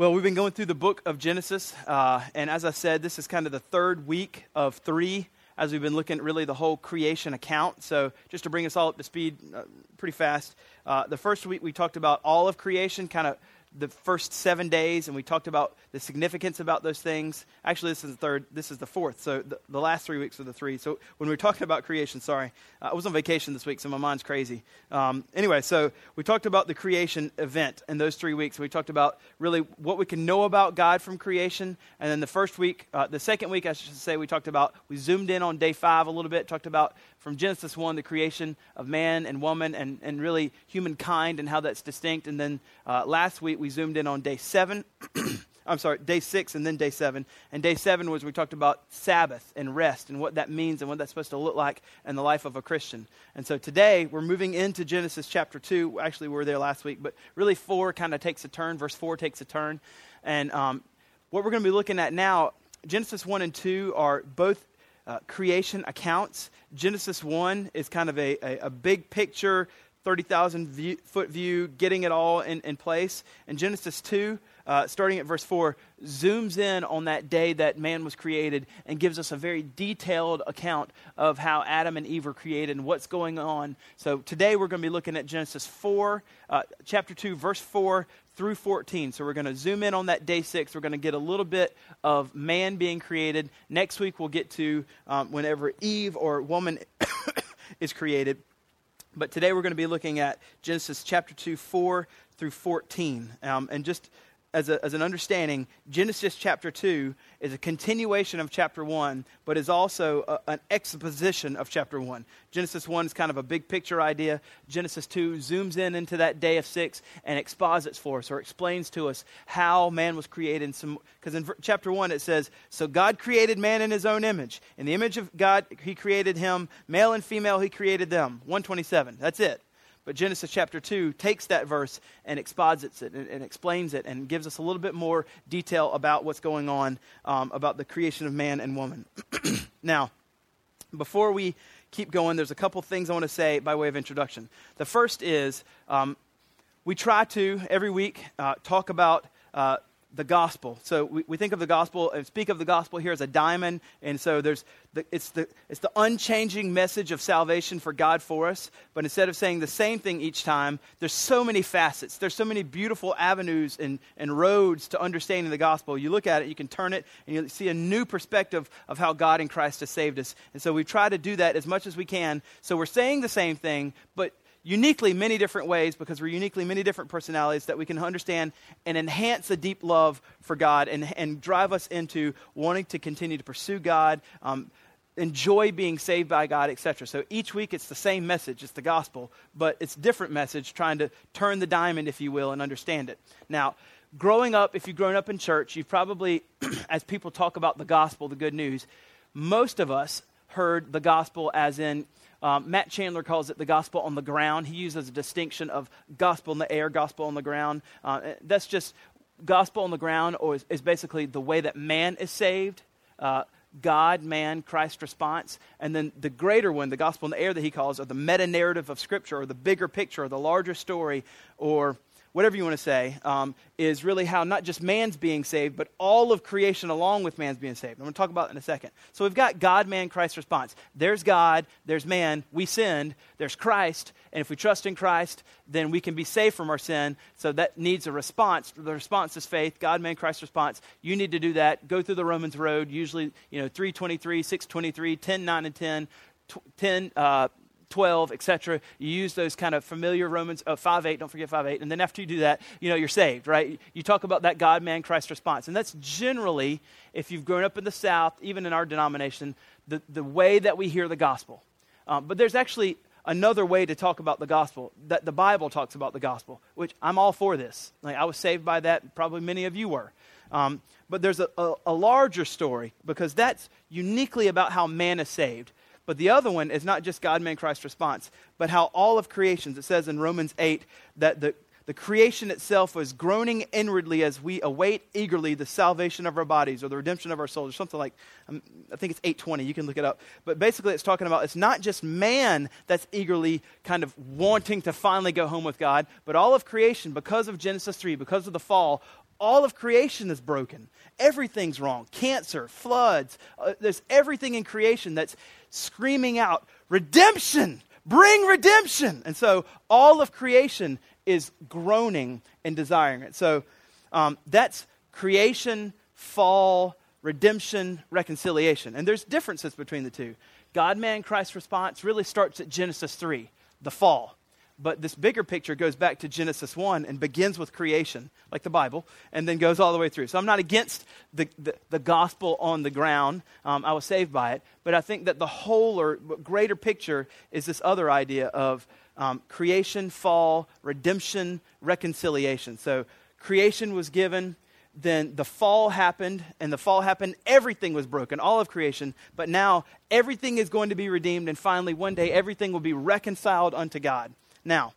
Well, we've been going through the book of Genesis, uh, and as I said, this is kind of the third week of three as we've been looking at really the whole creation account. So, just to bring us all up to speed uh, pretty fast, uh, the first week we talked about all of creation, kind of the first seven days, and we talked about the significance about those things. Actually, this is the third, this is the fourth. So the, the last three weeks are the three. So when we were talking about creation, sorry, I was on vacation this week, so my mind's crazy. Um, anyway, so we talked about the creation event in those three weeks. We talked about really what we can know about God from creation. And then the first week, uh, the second week, I should say, we talked about, we zoomed in on day five a little bit, talked about from Genesis 1, the creation of man and woman and, and really humankind and how that's distinct. And then uh, last week we zoomed in on day 7. I'm sorry, day 6 and then day 7. And day 7 was we talked about Sabbath and rest and what that means and what that's supposed to look like in the life of a Christian. And so today we're moving into Genesis chapter 2. Actually, we were there last week, but really 4 kind of takes a turn. Verse 4 takes a turn. And um, what we're going to be looking at now, Genesis 1 and 2 are both uh, creation accounts. Genesis 1 is kind of a, a, a big picture, 30,000 view, foot view, getting it all in, in place. And Genesis 2, uh, starting at verse 4, zooms in on that day that man was created and gives us a very detailed account of how Adam and Eve were created and what's going on. So today we're going to be looking at Genesis 4, uh, chapter 2, verse 4 through 14. So we're going to zoom in on that day six. We're going to get a little bit of man being created. Next week, we'll get to um, whenever Eve or woman is created. But today, we're going to be looking at Genesis chapter 2, 4 through 14. Um, and just as, a, as an understanding, Genesis chapter 2 is a continuation of chapter 1, but is also a, an exposition of chapter 1. Genesis 1 is kind of a big picture idea. Genesis 2 zooms in into that day of six and exposits for us or explains to us how man was created. Because in chapter 1 it says, So God created man in his own image. In the image of God, he created him. Male and female, he created them. 127. That's it. But Genesis chapter 2 takes that verse and exposits it and, and, explains it and gives us a little bit more detail about what's going on um, about the creation of man and woman. now, before we keep going, there's a couple things I want to say by way of introduction. The first is um, we try to, every week, uh, talk about uh, the gospel. So we, we think of the gospel and speak of the gospel here as a diamond. And so there's the, it's, the, it's the unchanging message of salvation for God for us. But instead of saying the same thing each time, there's so many facets. There's so many beautiful avenues and, and roads to understanding the gospel. You look at it, you can turn it, and you see a new perspective of how God in Christ has saved us. And so we try to do that as much as we can. So we're saying the same thing, but uniquely many different ways because we're uniquely many different personalities that we can understand and enhance a deep love for God and, and drive us into wanting to continue to pursue God, um, enjoy being saved by God, etc. So each week it's the same message, it's the gospel, but it's different message trying to turn the diamond, if you will, and understand it. Now, growing up, if you've grown up in church, you've probably, as people talk about the gospel, the good news, most of us heard the gospel as in um, Matt Chandler calls it the gospel on the ground. He uses a distinction of gospel in the air, gospel on the ground. Uh, that's just gospel on the ground, or is, is, basically the way that man is saved. Uh, God, man, Christ response. And then the greater one, the gospel in the air that he calls, or the meta narrative of Scripture, or the bigger picture, or the larger story, or whatever you want to say, um, is really how not just man's being saved, but all of creation along with man's being saved. I'm going to talk about that in a second. So we've got God, man, Christ response. There's God, there's man, we sinned, there's Christ, and if we trust in Christ, then we can be saved from our sin. So that needs a response. The response is faith, God, man, Christ response. You need to do that. Go through the Romans road, usually, you know, 323, 623, 10, 9, and 10. 10 uh, 12, etc. You use those kind of familiar Romans uh, 5 8, don't forget 5 8. And then after you do that, you know, you're saved, right? You talk about that God, man, Christ response. And that's generally, if you've grown up in the South, even in our denomination, the, the way that we hear the gospel. Um, but there's actually another way to talk about the gospel that the Bible talks about the gospel, which I'm all for this. Like I was saved by that, probably many of you were. Um, but there's a, a, a larger story because that's uniquely about how man is saved. But the other one is not just God, man, Christ response, but how all of creations, it says in Romans 8 that the, the creation itself was groaning inwardly as we await eagerly the salvation of our bodies or the redemption of our souls or something like um, i think it's 820 you can look it up. But basically it's talking about it's not just man that's eagerly kind of wanting to finally go home with god but all of creation because of genesis 3 because of the fall all of creation is broken. Everything's wrong. Cancer, floods, uh, there's everything in creation that's screaming out, redemption, bring redemption. And so all of creation is groaning and desiring it. So um, that's creation, fall, redemption, reconciliation. And there's differences between the two. God, man, Christ response really starts at Genesis 3, the fall. But this bigger picture goes back to Genesis 1 and begins with creation, like the Bible, and then goes all the way through. So I'm not against the, the, the gospel on the ground. Um, I was saved by it. But I think that the whole or greater picture is this other idea of um, creation, fall, redemption, reconciliation. So creation was given, then the fall happened, and the fall happened, everything was broken, all of creation, but now everything is going to be redeemed, and finally, one day, everything will be reconciled unto God. Now,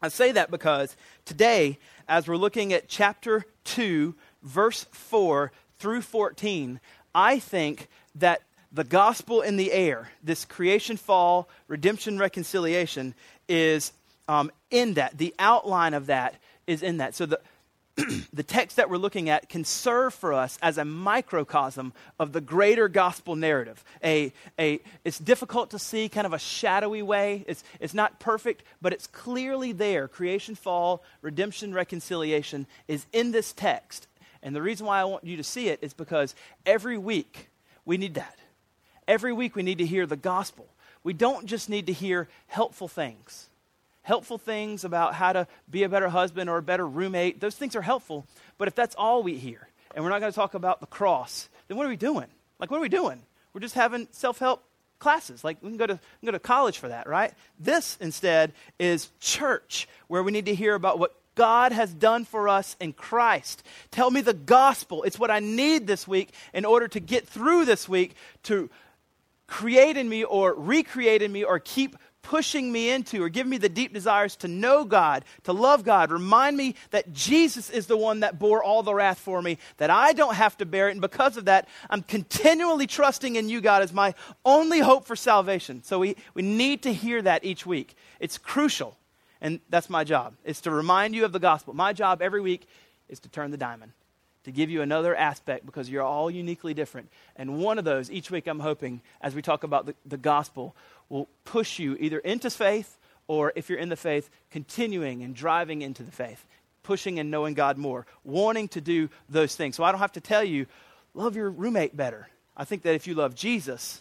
I say that because today, as we're looking at chapter 2, verse 4 through 14, I think that the gospel in the air, this creation fall, redemption, reconciliation, is um, in that. The outline of that is in that. So the, the text that we're looking at can serve for us as a microcosm of the greater gospel narrative. A, a, it's difficult to see, kind of a shadowy way. It's, it's not perfect, but it's clearly there. Creation, fall, redemption, reconciliation is in this text. And the reason why I want you to see it is because every week we need that. Every week we need to hear the gospel. We don't just need to hear helpful things helpful things about how to be a better husband or a better roommate. Those things are helpful. But if that's all we hear, and we're not going to talk about the cross, then what are we doing? Like, what are we doing? We're just having self help classes. Like, we can, go to, can go to college for that, right? This, instead, is church, where we need to hear about what God has done for us in Christ. Tell me the gospel. It's what I need this week in order to get through this week to create in me or recreate in me or keep pushing me into or giving me the deep desires to know God, to love God. Remind me that Jesus is the one that bore all the wrath for me, that I don't have to bear it. And because of that, I'm continually trusting in you, God, as my only hope for salvation. So we, we need to hear that each week. It's crucial. And that's my job, is to remind you of the gospel. My job every week is to turn the diamond to give you another aspect because you're all uniquely different. And one of those, each week, I'm hoping, as we talk about the, the gospel, will push you either into faith or, if you're in the faith, continuing and driving into the faith, pushing and knowing God more, wanting to do those things. So I don't have to tell you, love your roommate better. I think that if you love Jesus,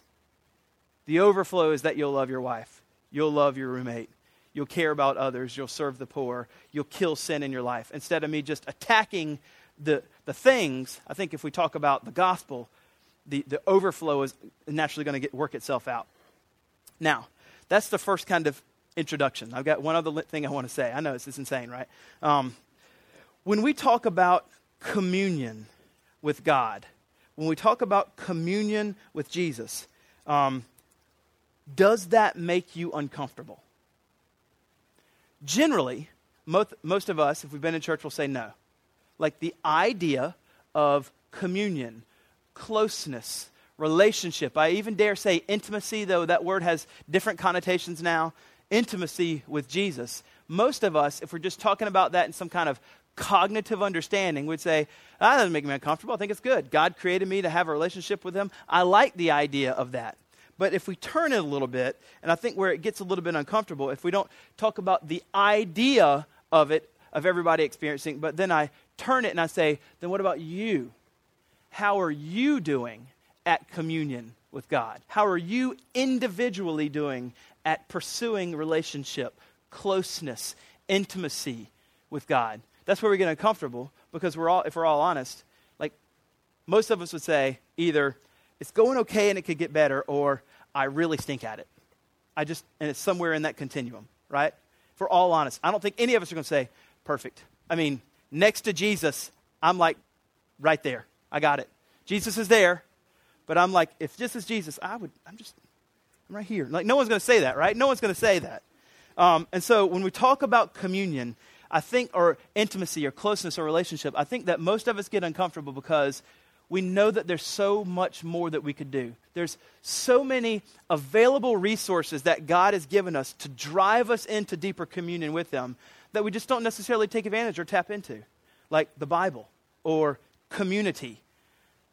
the overflow is that you'll love your wife, you'll love your roommate, you'll care about others, you'll serve the poor, you'll kill sin in your life. Instead of me just attacking the, the things, I think if we talk about the gospel, the, the overflow is naturally going to work itself out. Now, that's the first kind of introduction. I've got one other thing I want to say. I know this is insane, right? Um, when we talk about communion with God, when we talk about communion with Jesus, um, does that make you uncomfortable? Generally, most, most of us, if we've been in church, will say no. Like the idea of communion, closeness, relationship. I even dare say intimacy, though that word has different connotations now. Intimacy with Jesus. Most of us, if we're just talking about that in some kind of cognitive understanding, would say, ah, that doesn't make me uncomfortable. I think it's good. God created me to have a relationship with Him. I like the idea of that. But if we turn it a little bit, and I think where it gets a little bit uncomfortable, if we don't talk about the idea of it, of everybody experiencing, but then I turn it and I say, then what about you? How are you doing at communion with God? How are you individually doing at pursuing relationship, closeness, intimacy with God? That's where we get uncomfortable because we're all, if we're all honest, like most of us would say either it's going okay and it could get better, or I really stink at it. I just, and it's somewhere in that continuum, right? We're all honest, I don't think any of us are going to say perfect. I mean, next to Jesus, I'm like right there. I got it. Jesus is there. But I'm like, if this is Jesus, I would, I'm just, I'm right here. Like, no one's going to say that, right? No one's going to say that. Um, and so when we talk about communion, I think, or intimacy or closeness or relationship, I think that most of us get uncomfortable because we know that there's so much more that we could do. There's so many available resources that God has given us to drive us into deeper communion with Him that we just don't necessarily take advantage or tap into, like the Bible or community.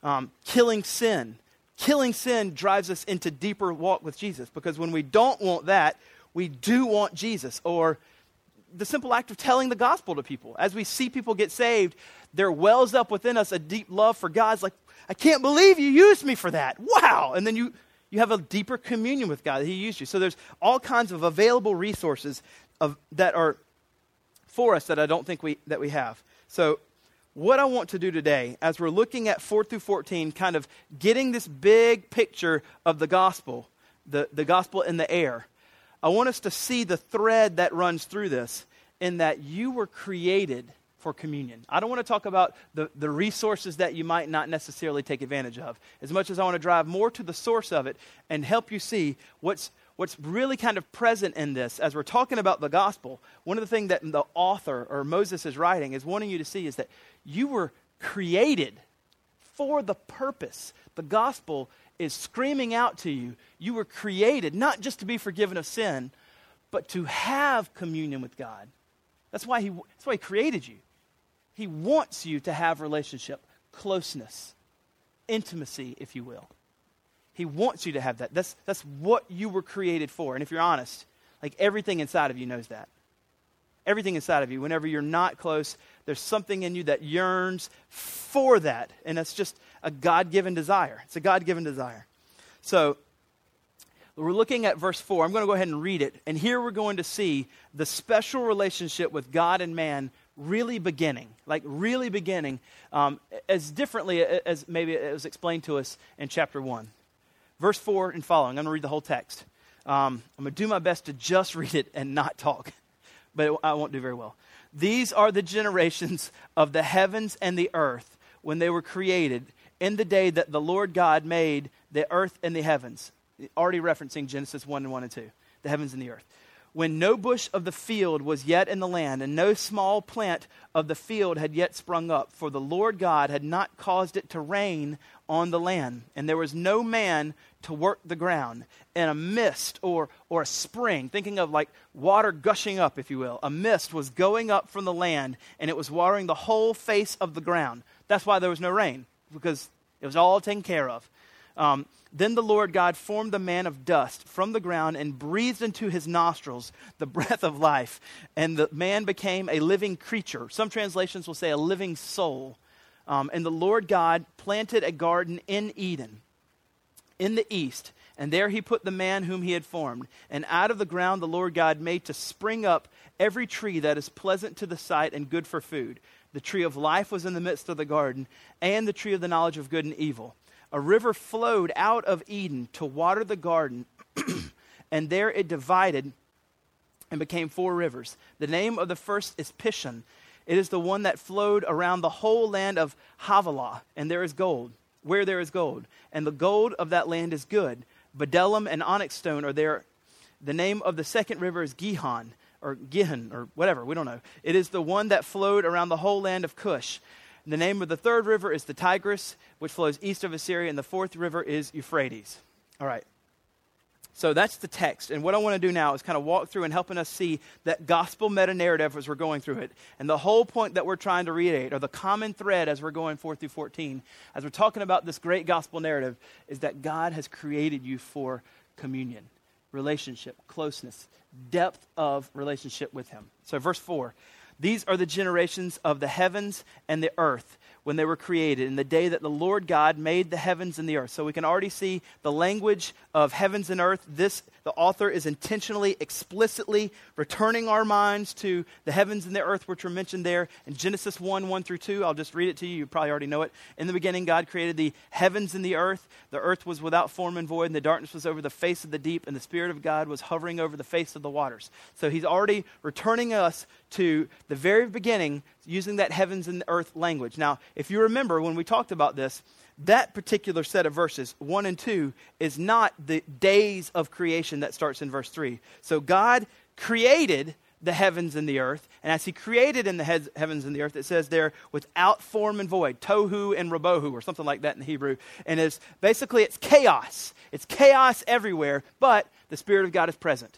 Um, killing sin. Killing sin drives us into deeper walk with Jesus because when we don't want that, we do want Jesus. Or the simple act of telling the gospel to people. As we see people get saved, there wells up within us a deep love for God. It's like, I can't believe you used me for that. Wow. And then you, you have a deeper communion with God that He used you. So there's all kinds of available resources of, that are for us that I don't think we, that we have. So what I want to do today, as we're looking at 4 through 14, kind of getting this big picture of the gospel, the, the gospel in the air, I want us to see the thread that runs through this in that you were created for communion. I don't want to talk about the, the resources that you might not necessarily take advantage of, as much as I want to drive more to the source of it and help you see what's, what's really kind of present in this as we're talking about the gospel. One of the things that the author or Moses is writing is wanting you to see is that you were created for the purpose. The gospel is screaming out to you. You were created not just to be forgiven of sin, but to have communion with God. That's why he, that's why he created you. He wants you to have relationship, closeness, intimacy, if you will. He wants you to have that. That's, that's what you were created for. And if you're honest, like everything inside of you knows that. Everything inside of you, whenever you're not close, there's something in you that yearns for that. And that's just a God given desire. It's a God given desire. So, we're looking at verse 4. I'm going to go ahead and read it. And here we're going to see the special relationship with God and man really beginning, like really beginning, um, as differently as maybe it was explained to us in chapter 1. Verse 4 and following. I'm going to read the whole text. Um, I'm going to do my best to just read it and not talk, but I won't do very well. These are the generations of the heavens and the earth when they were created in the day that the Lord God made the earth and the heavens. Already referencing Genesis 1 and 1 and 2, the heavens and the earth when no bush of the field was yet in the land, and no small plant of the field had yet sprung up, for the Lord God had not caused it to rain on the land, and there was no man to work the ground. And a mist or, or a spring, thinking of like water gushing up, if you will, a mist was going up from the land, and it was watering the whole face of the ground. That's why there was no rain, because it was all taken care of. Um, then the Lord God formed the man of dust from the ground and breathed into his nostrils the breath of life. And the man became a living creature. Some translations will say a living soul. Um, and the Lord God planted a garden in Eden, in the east. And there he put the man whom he had formed. And out of the ground the Lord God made to spring up every tree that is pleasant to the sight and good for food. The tree of life was in the midst of the garden, and the tree of the knowledge of good and evil a river flowed out of Eden to water the garden, and there it divided and became four rivers. The name of the first is Pishon. It is the one that flowed around the whole land of Havilah, and there is gold, where there is gold. And the gold of that land is good. Bdellium and onyx stone are there. The name of the second river is Gihon, or Gihon, or whatever, we don't know. It is the one that flowed around the whole land of Cush. The name of the third river is the Tigris, which flows east of Assyria, and the fourth river is Euphrates. All right. So that's the text. And what I want to do now is kind of walk through and helping us see that gospel meta narrative as we're going through it. And the whole point that we're trying to reiterate, or the common thread as we're going 4 through 14, as we're talking about this great gospel narrative, is that God has created you for communion, relationship, closeness, depth of relationship with Him. So, verse 4 these are the generations of the heavens and the earth when they were created, in the day that the Lord God made the heavens and the earth. So we can already see the language of heavens and earth. This, the author is intentionally, explicitly returning our minds to the heavens and the earth, which were mentioned there in Genesis 1 1 through 2. I'll just read it to you. You probably already know it. In the beginning, God created the heavens and the earth. The earth was without form and void, and the darkness was over the face of the deep, and the Spirit of God was hovering over the face of the waters. So he's already returning us to the very beginning using that heavens and earth language. Now, if you remember when we talked about this, that particular set of verses, 1 and 2, is not the days of creation that starts in verse 3. So God created the heavens and the earth. And as he created in the he- heavens and the earth, it says there, without form and void, tohu and rabohu, or something like that in the Hebrew. And it's basically it's chaos. It's chaos everywhere, but the Spirit of God is present.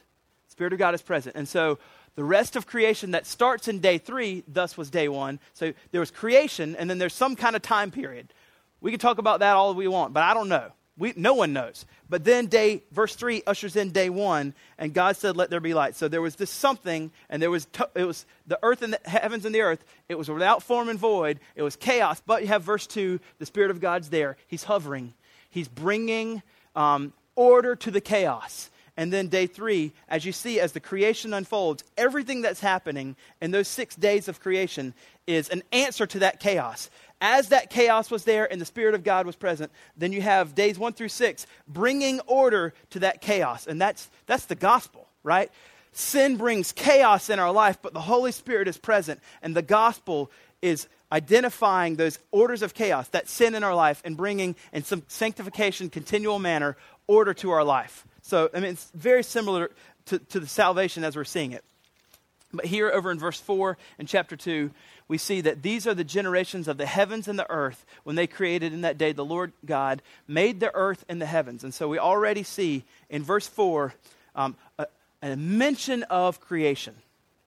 The Spirit of God is present. And so the rest of creation that starts in day three, thus was day one. So there was creation, and then there's some kind of time period. We can talk about that all we want, but I don't know. We, no one knows. But then day, verse 3 ushers in day one, and God said, Let there be light. So there was this something, and there was, it was the earth and the heavens and the earth. It was without form and void. It was chaos. But you have verse 2, the Spirit of God's there. He's hovering, He's bringing um, order to the chaos. And then day three, as you see, as the creation unfolds, everything that's happening in those six days of creation is an answer to that chaos. As that chaos was there and the Spirit of God was present, then you have days one through six bringing order to that chaos. And that's, that's the gospel, right? Sin brings chaos in our life, but the Holy Spirit is present, and the gospel is identifying those orders of chaos, that sin in our life, and bringing in some sanctification, continual manner, order to our life. So, I mean, it's very similar to, to the salvation as we're seeing it. But here, over in verse 4 in chapter 2, we see that these are the generations of the heavens and the earth when they created in that day the Lord God made the earth and the heavens. And so we already see in verse 4 um, a, a mention of creation.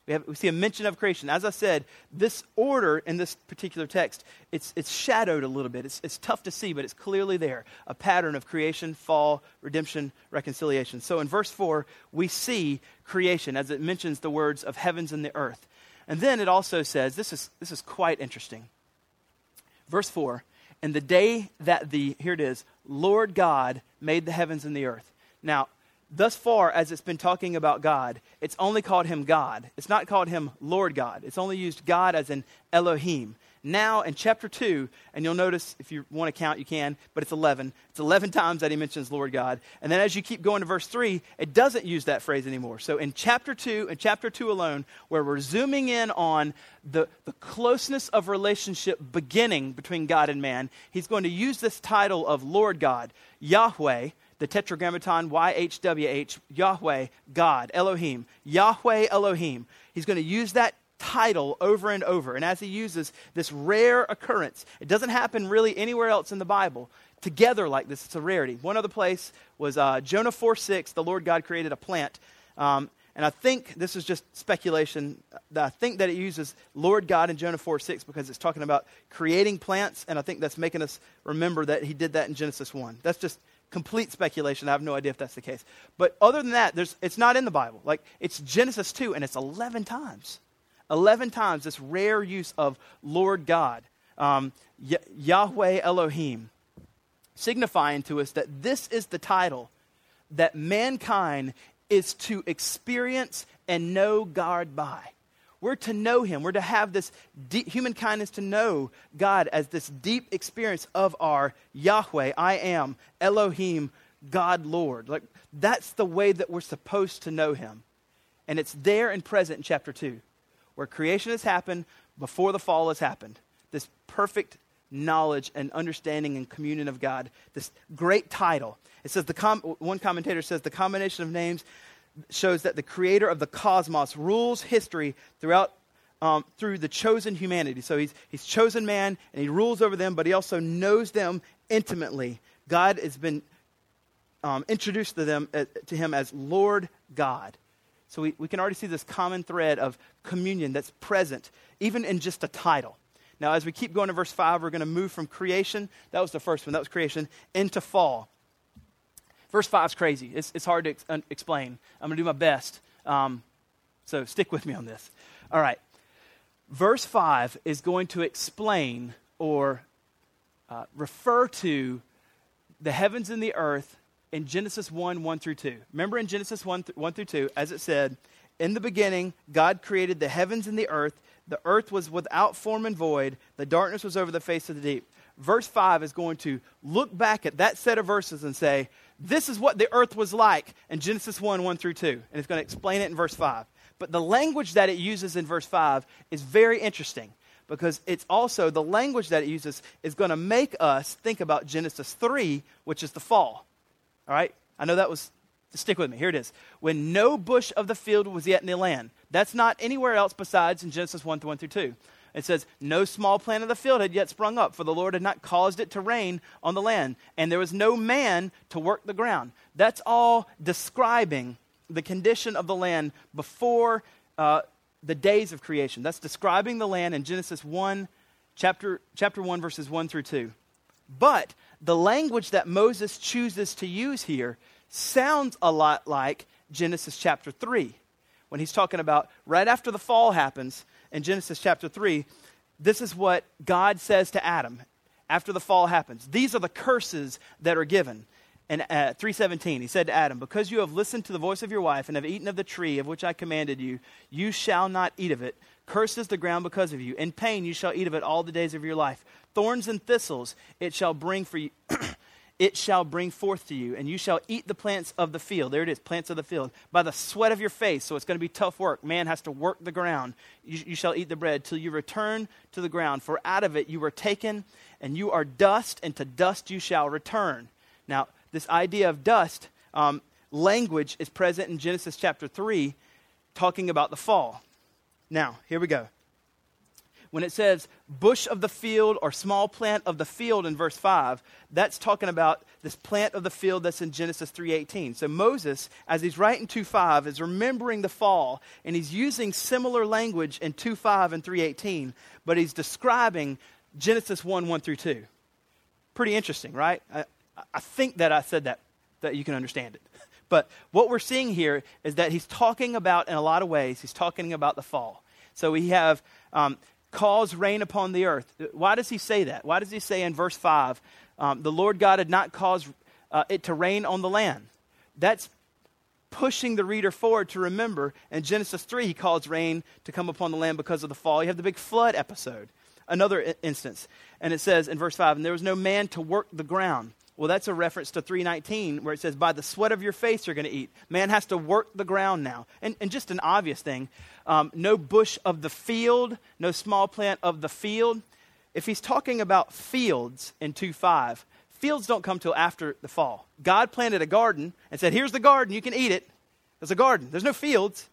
We, have, we see a mention of creation. As I said, this order in this particular text, it's, it's shadowed a little bit. It's, it's tough to see, but it's clearly there. A pattern of creation, fall, redemption, reconciliation. So in verse 4, we see creation as it mentions the words of heavens and the earth. And then it also says, this is, this is quite interesting. Verse 4, and the day that the, here it is, Lord God made the heavens and the earth. Now, thus far, as it's been talking about God, it's only called him God. It's not called him Lord God. It's only used God as an Elohim. Now, in chapter 2, and you'll notice if you want to count, you can, but it's 11. It's 11 times that he mentions Lord God. And then as you keep going to verse 3, it doesn't use that phrase anymore. So in chapter 2, in chapter 2 alone, where we're zooming in on the, the closeness of relationship beginning between God and man, he's going to use this title of Lord God, Yahweh, the tetragrammaton YHWH, Yahweh, God, Elohim, Yahweh Elohim. He's going to use that title over and over. And as he uses this rare occurrence, it doesn't happen really anywhere else in the Bible together like this. It's a rarity. One other place was uh, Jonah 4 6, the Lord God created a plant. Um, and I think this is just speculation. I think that it uses Lord God in Jonah 4 6 because it's talking about creating plants. And I think that's making us remember that he did that in Genesis 1. That's just complete speculation. I have no idea if that's the case. But other than that, there's, it's not in the Bible. Like, it's Genesis 2, and it's 11 times. 11 times this rare use of Lord God, um, Yahweh Elohim, signifying to us that this is the title that mankind is to experience and know God by. We're to know Him. We're to have this deep, humankind is to know God as this deep experience of our Yahweh, I am, Elohim, God Lord. Like that's the way that we're supposed to know Him. And it's there and present in chapter 2, where creation has happened before the fall has happened. This perfect knowledge and understanding and communion of God, this great title. It says the com- one commentator says the combination of names shows that the creator of the cosmos rules history throughout um, through the chosen humanity. So he's, he's chosen man and he rules over them, but he also knows them intimately. God has been um, introduced to them uh, to him as Lord God. So we, we can already see this common thread of communion that's present, even in just a title. Now, as we keep going to verse 5, we're going to move from creation, that was the first one, that was creation, into fall. Verse 5 is crazy. It's, it's hard to ex- explain. I'm going to do my best. Um, so stick with me on this. All right. Verse 5 is going to explain or uh, refer to the heavens and the earth in Genesis 1 1 through 2. Remember in Genesis 1, th- 1 through 2, as it said, In the beginning, God created the heavens and the earth. The earth was without form and void, the darkness was over the face of the deep. Verse 5 is going to look back at that set of verses and say, this is what the earth was like in Genesis 1 1 through 2. And it's going to explain it in verse 5. But the language that it uses in verse 5 is very interesting because it's also the language that it uses is going to make us think about Genesis 3, which is the fall. All right? I know that was, stick with me. Here it is. When no bush of the field was yet in the land. That's not anywhere else besides in Genesis 1 1 through 2. It says, No small plant of the field had yet sprung up, for the Lord had not caused it to rain on the land, and there was no man to work the ground. That's all describing the condition of the land before uh, the days of creation. That's describing the land in Genesis 1, chapter, chapter 1, verses 1 through 2. But the language that Moses chooses to use here sounds a lot like Genesis chapter 3. When he's talking about right after the fall happens in Genesis chapter 3, this is what God says to Adam after the fall happens. These are the curses that are given. And uh, 317, he said to Adam, Because you have listened to the voice of your wife and have eaten of the tree of which I commanded you, you shall not eat of it. Cursed is the ground because of you. In pain you shall eat of it all the days of your life. Thorns and thistles it shall bring for you. it shall bring forth to you, and you shall eat the plants of the field. There it is, plants of the field. By the sweat of your face, so it's going to be tough work. Man has to work the ground. You, you shall eat the bread till you return to the ground, for out of it you were taken, and you are dust, and to dust you shall return. Now, this idea of dust, um, language is present in Genesis chapter 3, talking about the fall. Now, here we go. When it says bush of the field or small plant of the field in verse 5, that's talking about this plant of the field that's in Genesis 3:18. So Moses, as he's writing 2:5, is remembering the fall and he's using similar language in 2:5 and 3:18, but he's describing Genesis 1 1 through 2. Pretty interesting, right? I, I think that I said that, that you can understand it. But what we're seeing here is that he's talking about, in a lot of ways, he's talking about the fall. So we have um, cause rain upon the earth. Why does he say that? Why does he say in verse 5, um, the Lord God had not caused uh, it to rain on the land? That's pushing the reader forward to remember in Genesis 3, he caused rain to come upon the land because of the fall. You have the big flood episode, another I- instance. And it says in verse 5, and there was no man to work the ground. Well, that's a reference to 319 where it says, By the sweat of your face you're going to eat. Man has to work the ground now. And, and just an obvious thing um, no bush of the field, no small plant of the field. If he's talking about fields in 2 5, fields don't come till after the fall. God planted a garden and said, Here's the garden, you can eat it. There's a garden, there's no fields.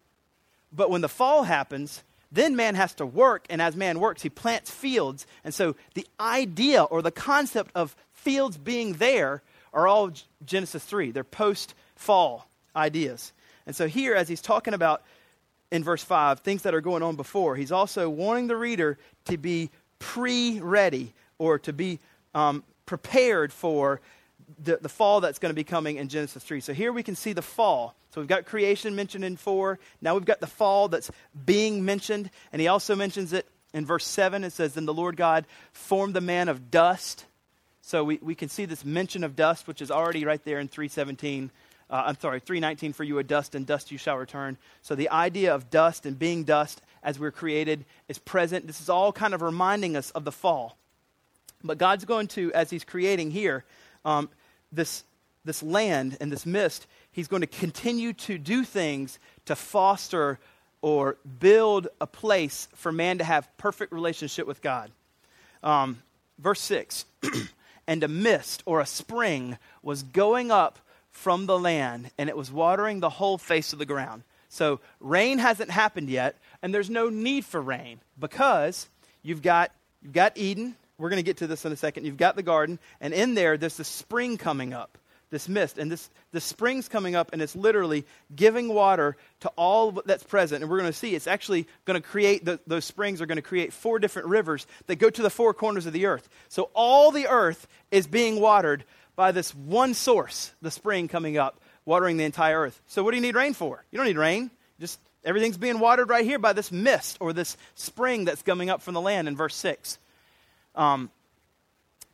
But when the fall happens, then man has to work, and as man works, he plants fields. And so the idea or the concept of fields being there are all Genesis 3. They're post fall ideas. And so here, as he's talking about in verse 5, things that are going on before, he's also warning the reader to be pre ready or to be um, prepared for the, the fall that's going to be coming in Genesis 3. So here we can see the fall. So we've got creation mentioned in 4. Now we've got the fall that's being mentioned. And he also mentions it in verse 7. It says, Then the Lord God formed the man of dust so we, we can see this mention of dust, which is already right there in 317. Uh, I'm sorry, 319 for you a dust, and dust you shall return. So the idea of dust and being dust as we're created is present. This is all kind of reminding us of the fall. But God's going to, as He's creating here, um, this, this land and this mist, He's going to continue to do things to foster or build a place for man to have perfect relationship with God. Um, verse 6 and a mist or a spring was going up from the land, and it was watering the whole face of the ground. So rain hasn't happened yet, and there's no need for rain because you've got, you've got Eden. We're going to get to this in a second. You've got the garden, and in there, there's the spring coming up this mist. And this, the spring's coming up, and it's literally giving water to all that's present. And we're going to see it's actually going to create, the, those springs are going to create four different rivers that go to the four corners of the earth. So all the earth is being watered by this one source, the spring coming up, watering the entire earth. So what do you need rain for? You don't need rain. Just everything's being watered right here by this mist or this spring that's coming up from the land in verse 6. Um,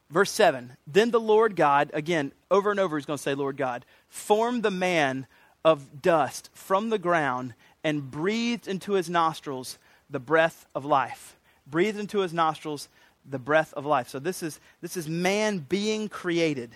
Verse 7 Then the Lord God, again, over and over, he's going to say, Lord God, formed the man of dust from the ground and breathed into his nostrils the breath of life. Breathed into his nostrils the breath of life. So this is, this is man being created.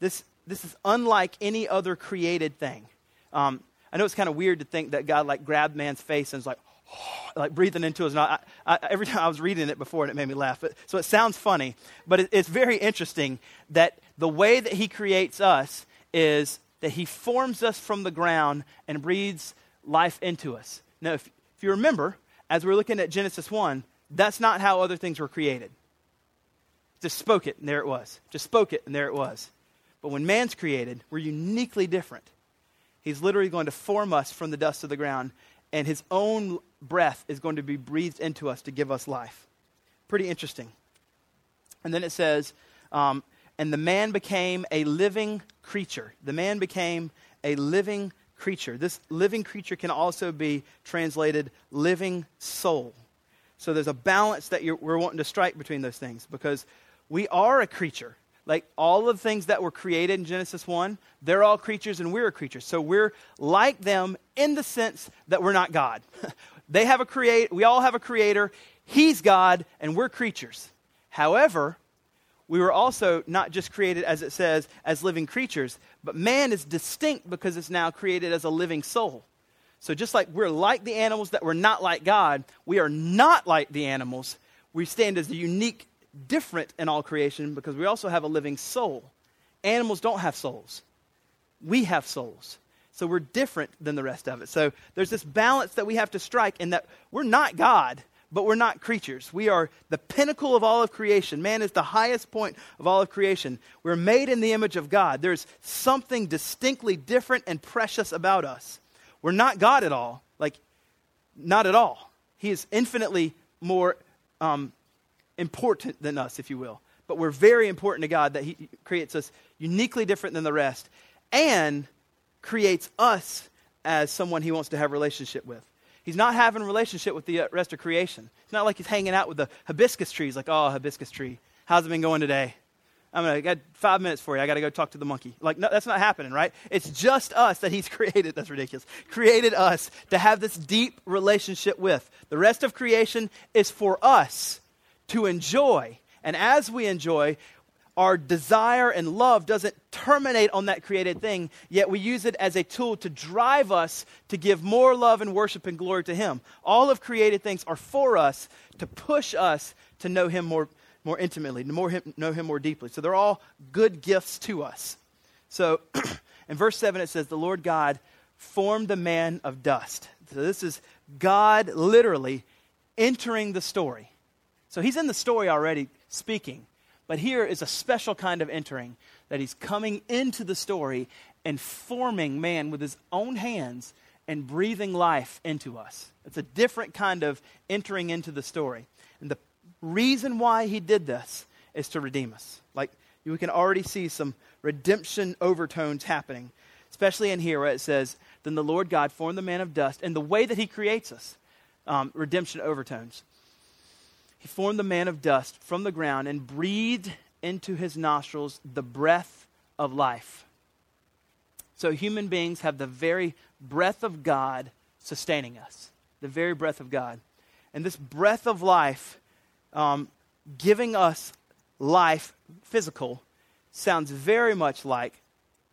This, this is unlike any other created thing. Um, I know it's kind of weird to think that God like grabbed man's face and was like, like breathing into his I, I, every time I was reading it before and it made me laugh. But, so it sounds funny, but it, it's very interesting that the way that he creates us is that he forms us from the ground and breathes life into us. Now, if, if you remember, as we're looking at Genesis 1, that's not how other things were created. Just spoke it, and there it was. Just spoke it, and there it was. But when man's created, we're uniquely different. He's literally going to form us from the dust of the ground and his own breath is going to be breathed into us to give us life. Pretty interesting. And then it says, um, and the man became a living creature. The man became a living creature. This living creature can also be translated living soul. So there's a balance that we're wanting to strike between those things because we are a creature. Like all the things that were created in Genesis 1, they're all creatures and we're creatures. So we're like them in the sense that we're not God. they have a create, we all have a creator, he's God and we're creatures. However, we were also not just created, as it says, as living creatures, but man is distinct because it's now created as a living soul. So just like we're like the animals that we're not like God, we are not like the animals. We stand as a unique, different in all creation because we also have a living soul. Animals don't have souls. We have souls. So we're different than the rest of it. So there's this balance that we have to strike in that we're not God but we're not creatures. We are the pinnacle of all of creation. Man is the highest point of all of creation. We're made in the image of God. There's something distinctly different and precious about us. We're not God at all. Like, not at all. He is infinitely more um, important than us, if you will. But we're very important to God that He creates us uniquely different than the rest and creates us as someone He wants to have relationship with. He's not having relationship with the rest of creation. It's not like he's hanging out with the hibiscus trees, like, oh, hibiscus tree. How's it been going today? I'm gonna got five minutes for you. I got to go talk to the monkey. Like, no, that's not happening, right? It's just us that he's created. That's ridiculous. Created us to have this deep relationship with. The rest of creation is for us to enjoy. And as we enjoy, our desire and love doesn't terminate on that created thing, yet we use it as a tool to drive us to give more love and worship and glory to Him. All of created things are for us to push us to know Him more, more intimately, to more him, know Him more deeply. So they're all good gifts to us. So in verse 7, it says, The Lord God formed the man of dust. So this is God literally entering the story. So He's in the story already speaking. But here is a special kind of entering that he's coming into the story and forming man with his own hands and breathing life into us. It's a different kind of entering into the story. And the reason why he did this is to redeem us. Like we can already see some redemption overtones happening, especially in here where it says, Then the Lord God formed the man of dust, and the way that he creates us, um, redemption overtones. He formed the man of dust from the ground and breathed into his nostrils the breath of life. So human beings have the very breath of God sustaining us, the very breath of God. And this breath of life, um, giving us life, physical, sounds very much like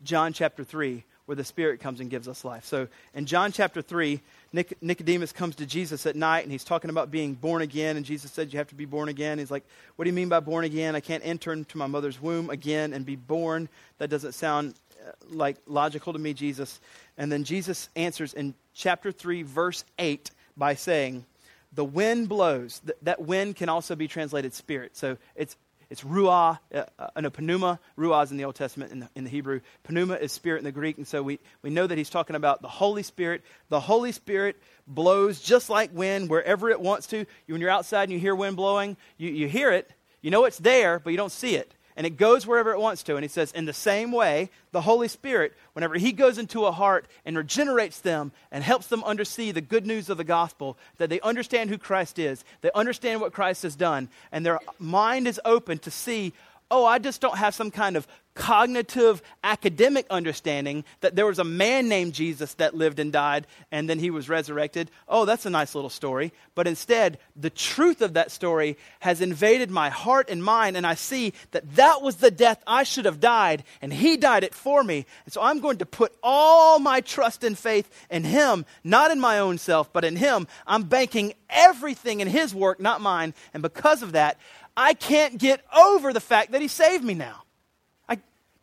John chapter 3, where the Spirit comes and gives us life. So in John chapter 3, Nic- Nicodemus comes to Jesus at night and he's talking about being born again. And Jesus said, You have to be born again. He's like, What do you mean by born again? I can't enter into my mother's womb again and be born. That doesn't sound uh, like logical to me, Jesus. And then Jesus answers in chapter 3, verse 8 by saying, The wind blows. Th- that wind can also be translated spirit. So it's it's ruah, uh, uh, no, pneuma. Ruah is in the Old Testament in the, in the Hebrew. Pneuma is spirit in the Greek. And so we, we know that he's talking about the Holy Spirit. The Holy Spirit blows just like wind wherever it wants to. When you're outside and you hear wind blowing, you, you hear it. You know it's there, but you don't see it and it goes wherever it wants to. And he says, in the same way, the Holy Spirit, whenever he goes into a heart and regenerates them and helps them understand the good news of the gospel, that they understand who Christ is, they understand what Christ has done, and their mind is open to see oh, I just don't have some kind of cognitive academic understanding that there was a man named Jesus that lived and died and then he was resurrected. Oh, that's a nice little story. But instead, the truth of that story has invaded my heart and mind, and I see that that was the death I should have died, and he died it for me. And so I'm going to put all my trust and faith in him, not in my own self, but in him. I'm banking everything in his work, not mine. And because of that, I can't get over the fact that he saved me now.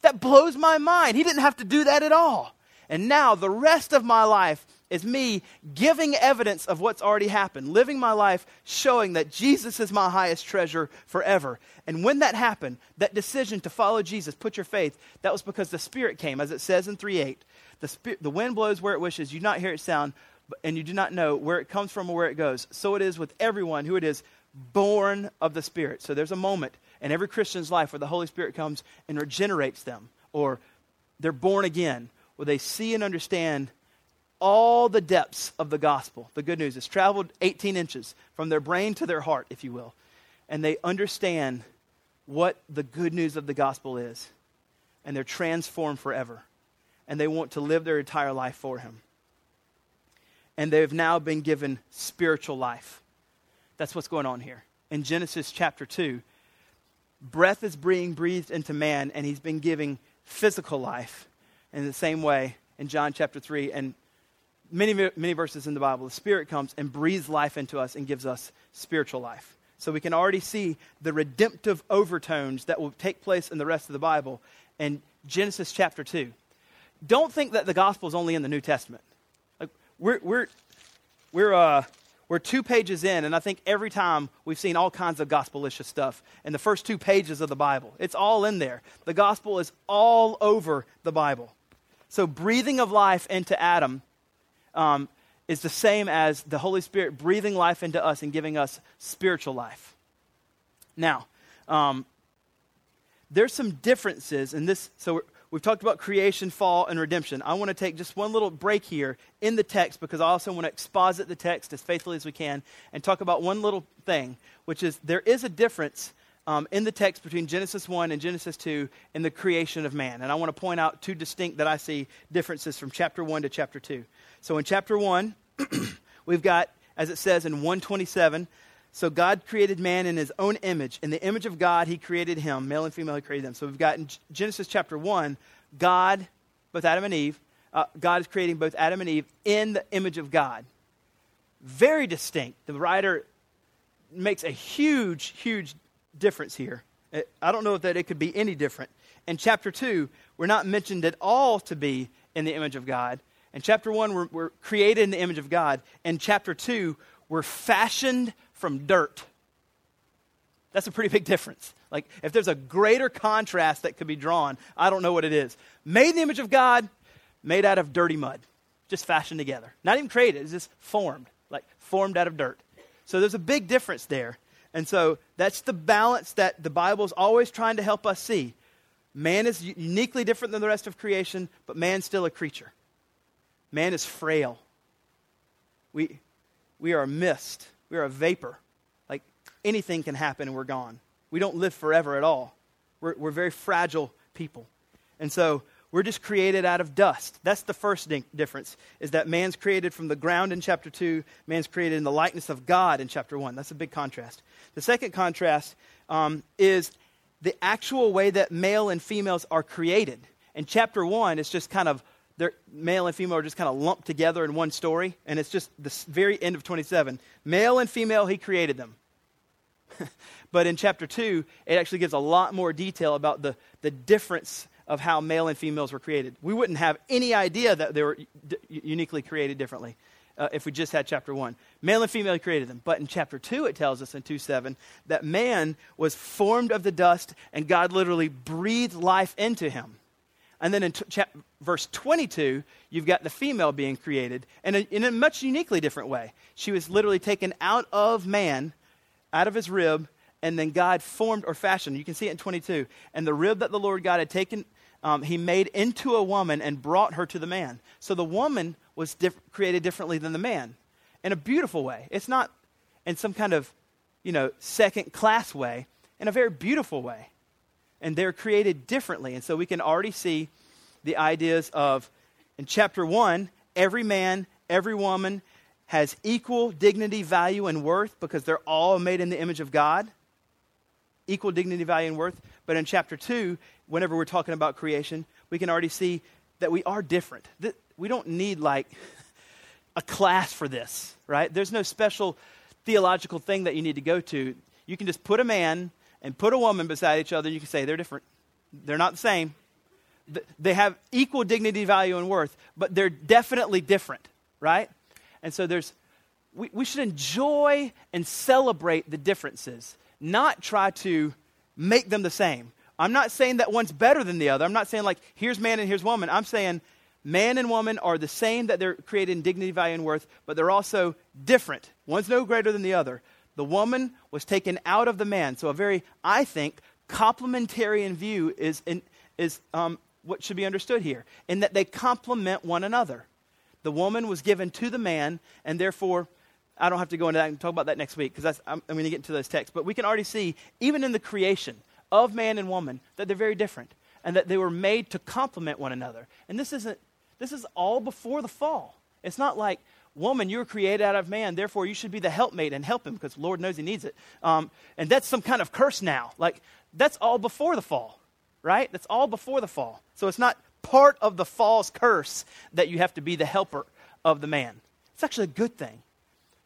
That blows my mind. He didn't have to do that at all. And now the rest of my life is me giving evidence of what's already happened, living my life showing that Jesus is my highest treasure forever. And when that happened, that decision to follow Jesus, put your faith, that was because the Spirit came, as it says in 3 8. The, spirit, the wind blows where it wishes, you do not hear it sound, and you do not know where it comes from or where it goes. So it is with everyone who it is born of the Spirit. So there's a moment in every Christian's life where the Holy Spirit comes and regenerates them, or they're born again, where they see and understand all the depths of the gospel. The good news has traveled 18 inches from their brain to their heart, if you will. And they understand what the good news of the gospel is. And they're transformed forever. And they want to live their entire life for Him. And they've now been given spiritual life. That's what's going on here. In Genesis chapter 2, breath is being breathed into man, and he's been giving physical life. In the same way, in John chapter 3, and many, many verses in the Bible, the Spirit comes and breathes life into us and gives us spiritual life. So we can already see the redemptive overtones that will take place in the rest of the Bible in Genesis chapter 2. Don't think that the gospel is only in the New Testament. Like we're, we're, we're, uh, we're two pages in, and I think every time we've seen all kinds of gospelicious stuff in the first two pages of the Bible. It's all in there. The gospel is all over the Bible. So, breathing of life into Adam um, is the same as the Holy Spirit breathing life into us and giving us spiritual life. Now, um, there's some differences in this. So we've talked about creation, fall, and redemption. I want to take just one little break here in the text because I also want to exposit the text as faithfully as we can and talk about one little thing, which is there is a difference um, in the text between Genesis 1 and Genesis 2 in the creation of man. And I want to point out two distinct that I see differences from chapter 1 to chapter 2. So in chapter 1, we've got, as it says in 127, so God created man in his own image. In the image of God, he created him. Male and female, he created them. So we've got in Genesis chapter 1, God, both Adam and Eve, uh, God is creating both Adam and Eve in the image of God. Very distinct. The writer makes a huge, huge difference here. I don't know that it could be any different. In chapter 2, we're not mentioned at all to be in the image of God. In chapter 1, we're, we're created in the image of God. In chapter 2, we're fashioned from dirt. That's a pretty big difference. Like, if there's a greater contrast that could be drawn, I don't know what it is. Made in the image of God, made out of dirty mud, just fashioned together. Not even created, it's just formed, like formed out of dirt. So there's a big difference there. And so that's the balance that the Bible is always trying to help us see. Man is uniquely different than the rest of creation, but man's still a creature. Man is frail. We, we are a mist. We are a vapor. Like anything can happen and we're gone. We don't live forever at all. We're, we're very fragile people. And so we're just created out of dust. That's the first di- difference, is that man's created from the ground in chapter 2, man's created in the likeness of God in chapter 1. That's a big contrast. The second contrast um, is the actual way that male and females are created. In chapter 1, it's just kind of they're, male and female are just kind of lumped together in one story, and it's just the very end of 27. Male and female, he created them. but in chapter 2, it actually gives a lot more detail about the, the difference of how male and females were created. We wouldn't have any idea that they were d- uniquely created differently uh, if we just had chapter 1. Male and female created them. But in chapter 2, it tells us in 2 7 that man was formed of the dust, and God literally breathed life into him. And then in t- cha- verse 22, you've got the female being created in a, in a much uniquely different way. She was literally taken out of man, out of his rib, and then God formed or fashioned. You can see it in 22. And the rib that the Lord God had taken, um, he made into a woman and brought her to the man. So the woman was diff- created differently than the man in a beautiful way. It's not in some kind of, you know, second class way, in a very beautiful way and they're created differently. And so we can already see the ideas of, in chapter one, every man, every woman has equal dignity, value, and worth because they're all made in the image of God. Equal dignity, value, and worth. But in chapter two, whenever we're talking about creation, we can already see that we are different. We don't need like a class for this, right? There's no special theological thing that you need to go to. You can just put a man and put a woman beside each other, you can say they're different. They're not the same. They have equal dignity, value, and worth, but they're definitely different, right? And so there's, we, we should enjoy and celebrate the differences, not try to make them the same. I'm not saying that one's better than the other. I'm not saying like, here's man and here's woman. I'm saying man and woman are the same, that they're created in dignity, value, and worth, but they're also different. One's no greater than the other. The woman was taken out of the man. So, a very, I think, complementarian view is, in, is um, what should be understood here, in that they complement one another. The woman was given to the man, and therefore, I don't have to go into that and talk about that next week because I'm, I'm going to get into those texts. But we can already see, even in the creation of man and woman, that they're very different and that they were made to complement one another. And this isn't, this is all before the fall. It's not like, woman, you were created out of man, therefore you should be the helpmate and help him because Lord knows he needs it. Um, and that's some kind of curse now. Like, that's all before the fall, right? That's all before the fall. So it's not part of the fall's curse that you have to be the helper of the man. It's actually a good thing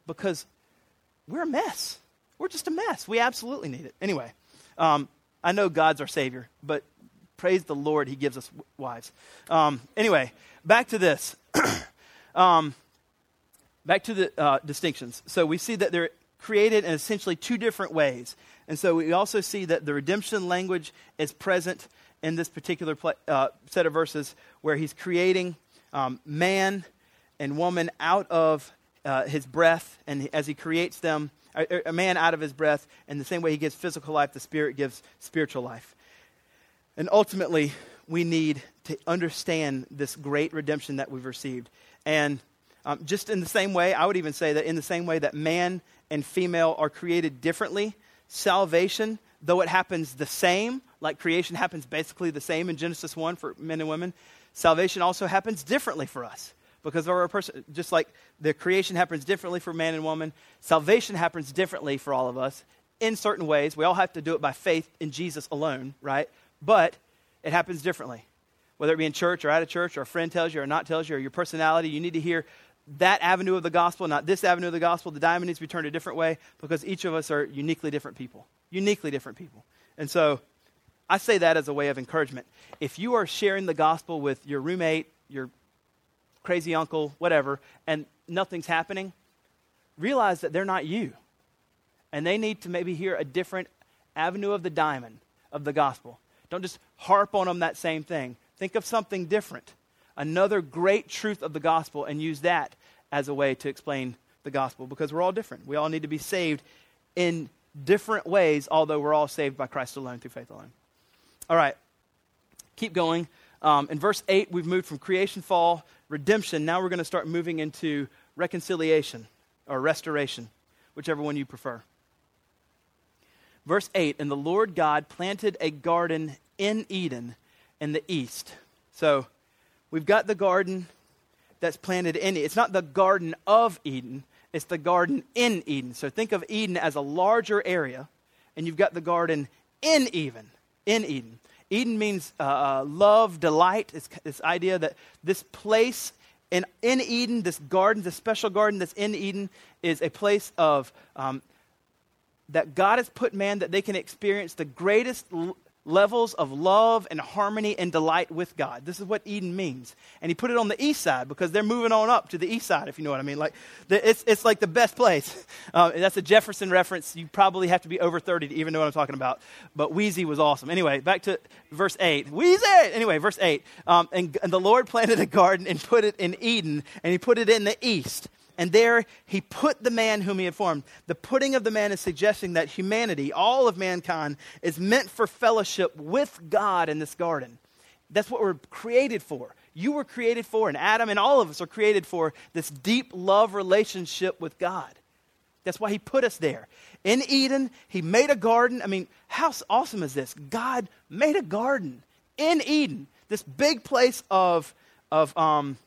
because we're a mess. We're just a mess. We absolutely need it. Anyway, um, I know God's our Savior, but praise the Lord, He gives us wives. Um, anyway, back to this. um, back to the uh, distinctions. So we see that they're created in essentially two different ways. And so we also see that the redemption language is present in this particular pl- uh, set of verses where he's creating um, man and woman out of uh, his breath, and as he creates them, a, a man out of his breath, and the same way he gives physical life, the Spirit gives spiritual life. And ultimately, we need to understand this great redemption that we've received. And um, just in the same way, I would even say that in the same way that man and female are created differently, salvation, though it happens the same, like creation happens basically the same in Genesis 1 for men and women, salvation also happens differently for us because of our person. Just like the creation happens differently for man and woman, salvation happens differently for all of us in certain ways. We all have to do it by faith in Jesus alone, right? But it happens differently. Whether it be in church or out of church, or a friend tells you or not tells you, or your personality, you need to hear that avenue of the gospel, not this avenue of the gospel. The diamond needs to be turned a different way because each of us are uniquely different people. Uniquely different people. And so I say that as a way of encouragement. If you are sharing the gospel with your roommate, your crazy uncle, whatever, and nothing's happening, realize that they're not you. And they need to maybe hear a different avenue of the diamond of the gospel. Don't just harp on them that same thing. Think of something different, another great truth of the gospel, and use that as a way to explain the gospel because we're all different. We all need to be saved in different ways, although we're all saved by Christ alone through faith alone. All right, keep going. Um, in verse 8, we've moved from creation, fall, redemption. Now we're going to start moving into reconciliation or restoration, whichever one you prefer. Verse 8 And the Lord God planted a garden in Eden in the east. So we've got the garden that's planted in it. It's not the Garden of Eden, it's the garden in Eden. So think of Eden as a larger area, and you've got the garden in even, in Eden. Eden means uh, uh, love, delight. It's this idea that this place in, in Eden, this garden, this special garden that's in Eden, is a place of um, that God has put man that they can experience the greatest levels of love and harmony and delight with God. This is what Eden means. And he put it on the east side because they're moving on up to the east side, if you know what I mean. Like, it's, it's like the best place. Uh, that's a Jefferson reference. You probably have to be over 30 to even know what I'm talking about. But Weezy was awesome. Anyway, back to verse 8. Weezy! Anyway, verse 8. Um, and, and the Lord planted a garden and put it in Eden, and he put it in the east and there he put the man whom he had formed. The putting of the man is suggesting that humanity, all of mankind, is meant for fellowship with God in this garden. That's what we're created for. You were created for, and Adam and all of us are created for this deep love relationship with God. That's why he put us there. In Eden, he made a garden. I mean, how awesome is this? God made a garden in Eden, this big place of, of um,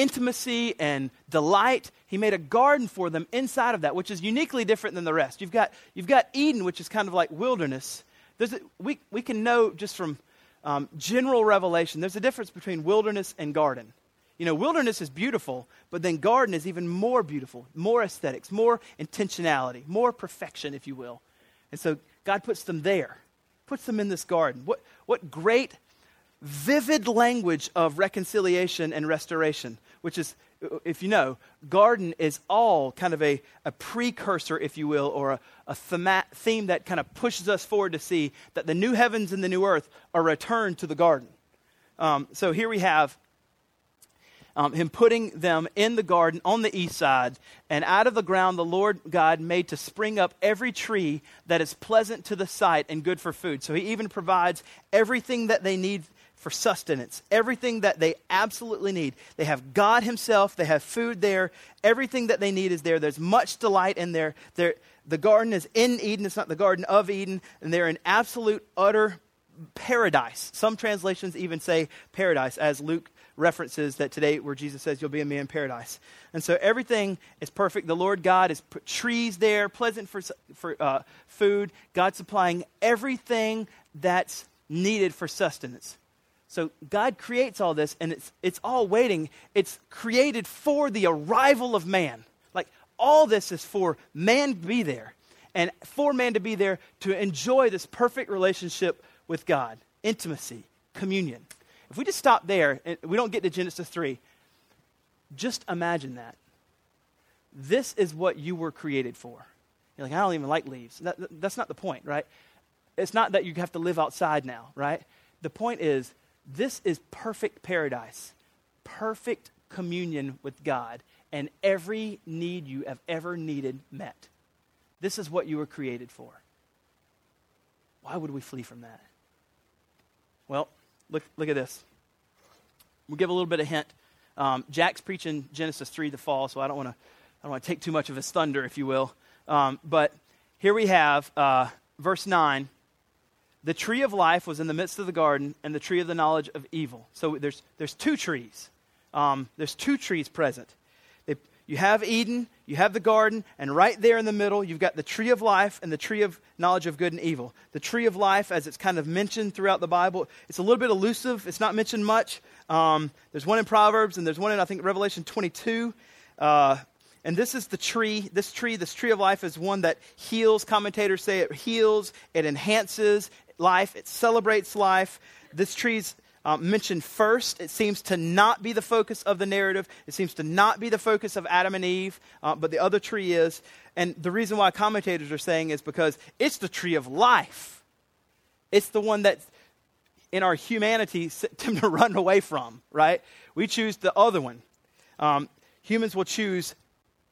intimacy and delight. He made a garden for them inside of that, which is uniquely different than the rest. You've got, you've got Eden, which is kind of like wilderness. There's a, we, we can know just from um, general revelation, there's a difference between wilderness and garden. You know, wilderness is beautiful, but then garden is even more beautiful, more aesthetics, more intentionality, more perfection, if you will. And so God puts them there, puts them in this garden. What, what great vivid language of reconciliation and restoration, which is, if you know, garden is all kind of a, a precursor, if you will, or a, a thema- theme that kind of pushes us forward to see that the new heavens and the new earth are returned to the garden. Um, so here we have um, him putting them in the garden on the east side, and out of the ground the Lord God made to spring up every tree that is pleasant to the sight and good for food. So he even provides everything that they need for sustenance, everything that they absolutely need. They have God Himself, they have food there, everything that they need is there. There's much delight in there. there the garden is in Eden, it's not the Garden of Eden, and they're in absolute, utter paradise. Some translations even say paradise, as Luke references that today where Jesus says, You'll be in me in paradise. And so everything is perfect. The Lord God has put trees there, pleasant for, for uh, food. God supplying everything that's needed for sustenance. So God creates all this, and it's, it's all waiting. It's created for the arrival of man. Like all this is for man to be there, and for man to be there to enjoy this perfect relationship with God intimacy, communion. If we just stop there and we don't get to Genesis 3, just imagine that. This is what you were created for. You're like, I don't even like leaves. That, that's not the point, right? It's not that you have to live outside now, right? The point is, this is perfect paradise, perfect communion with God, and every need you have ever needed met. This is what you were created for. Why would we flee from that? Well, Look, look at this. We'll give a little bit of hint. Um, Jack's preaching Genesis 3 the fall, so I don't want to I don't want to take too much of his thunder, if you will. Um, but here we have uh, verse 9. The tree of life was in the midst of the garden, and the tree of the knowledge of evil. So there's, there's two trees. Um, there's two trees present. You have Eden, you have the garden, and right there in the middle, you've got the tree of life and the tree of knowledge of good and evil. The tree of life, as it's kind of mentioned throughout the Bible, it's a little bit elusive. It's not mentioned much. Um, there's one in Proverbs, and there's one in, I think, Revelation 22. Uh, and this is the tree. This tree, this tree of life, is one that heals. Commentators say it heals, it enhances life, it celebrates life. This tree's uh, mentioned first. It seems to not be the focus of the narrative. It seems to not be the focus of Adam and Eve, uh, but the other tree is. And the reason why commentators are saying is because it's the tree of life. It's the one that in our humanity tend to run away from, right? We choose the other one. Um, humans will choose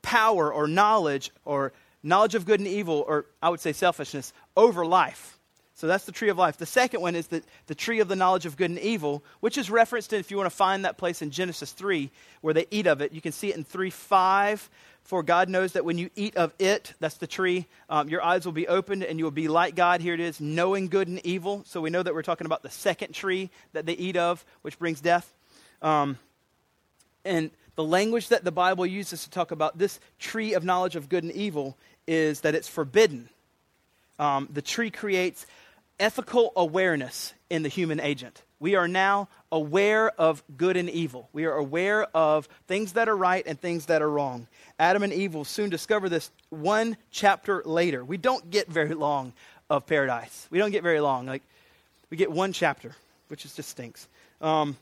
power or knowledge or knowledge of good and evil, or I would say selfishness, over life. So that's the tree of life. The second one is the, the tree of the knowledge of good and evil, which is referenced in, if you want to find that place in Genesis 3, where they eat of it. You can see it in 3 5. For God knows that when you eat of it, that's the tree, um, your eyes will be opened and you will be like God. Here it is, knowing good and evil. So we know that we're talking about the second tree that they eat of, which brings death. Um, and the language that the Bible uses to talk about this tree of knowledge of good and evil is that it's forbidden. Um, the tree creates ethical awareness in the human agent. We are now aware of good and evil. We are aware of things that are right and things that are wrong. Adam and Eve will soon discover this one chapter later. We don't get very long of paradise. We don't get very long. Like we get one chapter, which is just stinks. Um,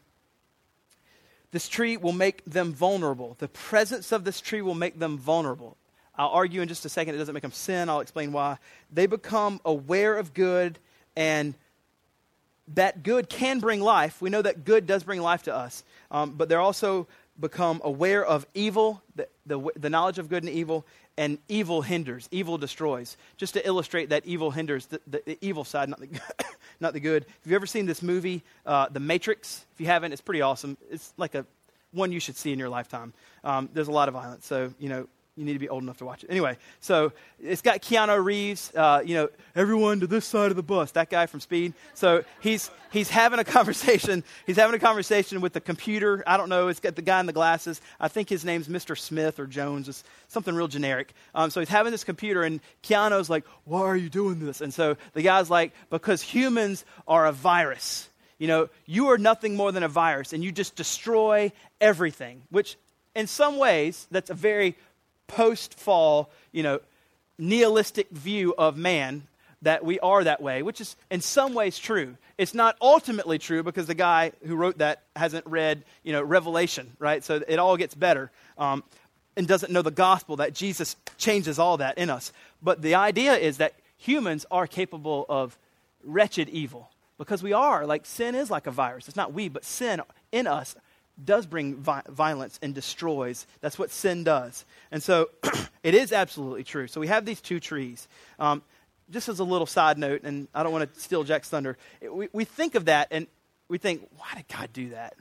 this tree will make them vulnerable. The presence of this tree will make them vulnerable. I'll argue in just a second. It doesn't make them sin. I'll explain why. They become aware of good and that good can bring life. We know that good does bring life to us, um, but they're also become aware of evil, the, the, the, knowledge of good and evil, and evil hinders, evil destroys. Just to illustrate that evil hinders, the, the, the evil side, not the, not the good. Have you ever seen this movie, uh, The Matrix? If you haven't, it's pretty awesome. It's like a one you should see in your lifetime. Um, there's a lot of violence, so you know you need to be old enough to watch it. Anyway, so it's got Keanu Reeves, uh, you know, everyone to this side of the bus, that guy from Speed. So he's, he's having a conversation. He's having a conversation with the computer. I don't know. It's got the guy in the glasses. I think his name's Mr. Smith or Jones. It's something real generic. Um, so he's having this computer, and Keanu's like, why are you doing this? And so the guy's like, because humans are a virus. You know, you are nothing more than a virus, and you just destroy everything, which in some ways, that's a very post fall, you know, nihilistic view of man that we are that way, which is in some ways true. It's not ultimately true because the guy who wrote that hasn't read, you know, Revelation, right? So it all gets better. Um, and doesn't know the gospel that Jesus changes all that in us. But the idea is that humans are capable of wretched evil. because we are. Like sin is like a virus. It's not we, but sin in us does bring vi- violence and destroys. That's what sin does. And so it is absolutely true. So we have these two trees. Um, just as a little side note, and I don't want to steal Jack's thunder, we, we think of that and we think, why did God do that?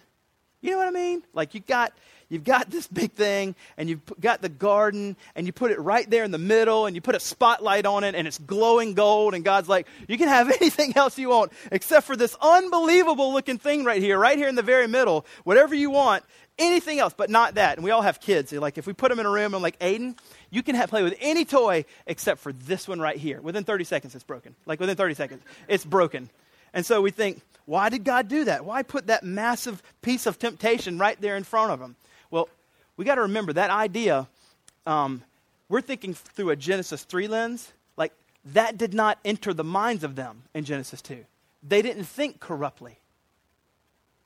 You know what I mean? Like you got you've got this big thing and you've got the garden and you put it right there in the middle and you put a spotlight on it and it's glowing gold and God's like, you can have anything else you want except for this unbelievable looking thing right here, right here in the very middle. Whatever you want, anything else, but not that. And we all have kids. like if we put them in a room, I'm like, Aiden, you can have, play with any toy except for this one right here. Within 30 seconds, it's broken. Like within 30 seconds, it's broken. And so we think, why did God do that? Why put that massive piece of temptation right there in front of him? Well, we got to remember that idea, um, we're thinking through a Genesis 3 lens. Like, that did not enter the minds of them in Genesis 2. They didn't think corruptly,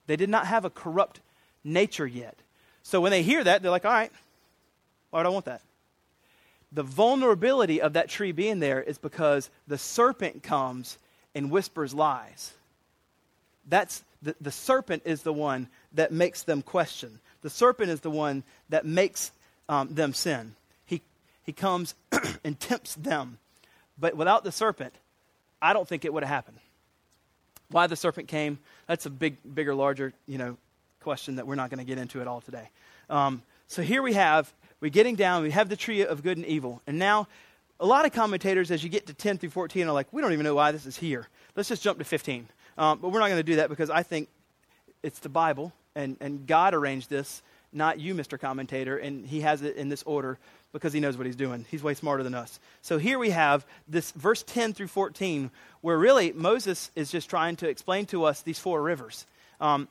they did not have a corrupt nature yet. So when they hear that, they're like, all right, why I want that? The vulnerability of that tree being there is because the serpent comes and whispers lies. That's the, the serpent is the one that makes them question. The serpent is the one that makes um, them sin. He, he comes and tempts them. But without the serpent, I don't think it would have happened. Why the serpent came, that's a big, bigger, larger, you know, question that we're not going to get into at all today. Um, so here we have, we're getting down, we have the tree of good and evil. And now, a lot of commentators, as you get to 10 through 14, are like, we don't even know why this is here. Let's just jump to 15. Um, but we're not going to do that because I think it's the Bible, and, and God arranged this, not you, Mr. Commentator, and He has it in this order because He knows what He's doing. He's way smarter than us. So here we have this verse 10 through 14, where really Moses is just trying to explain to us these four rivers. Um,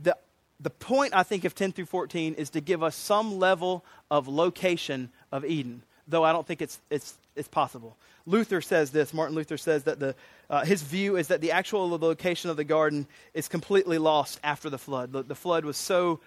the, the point, I think, of 10 through 14 is to give us some level of location of Eden, though I don't think it's, it's, it's possible. Luther says this. Martin Luther says that the, uh, his view is that the actual location of the garden is completely lost after the flood. The, the flood was so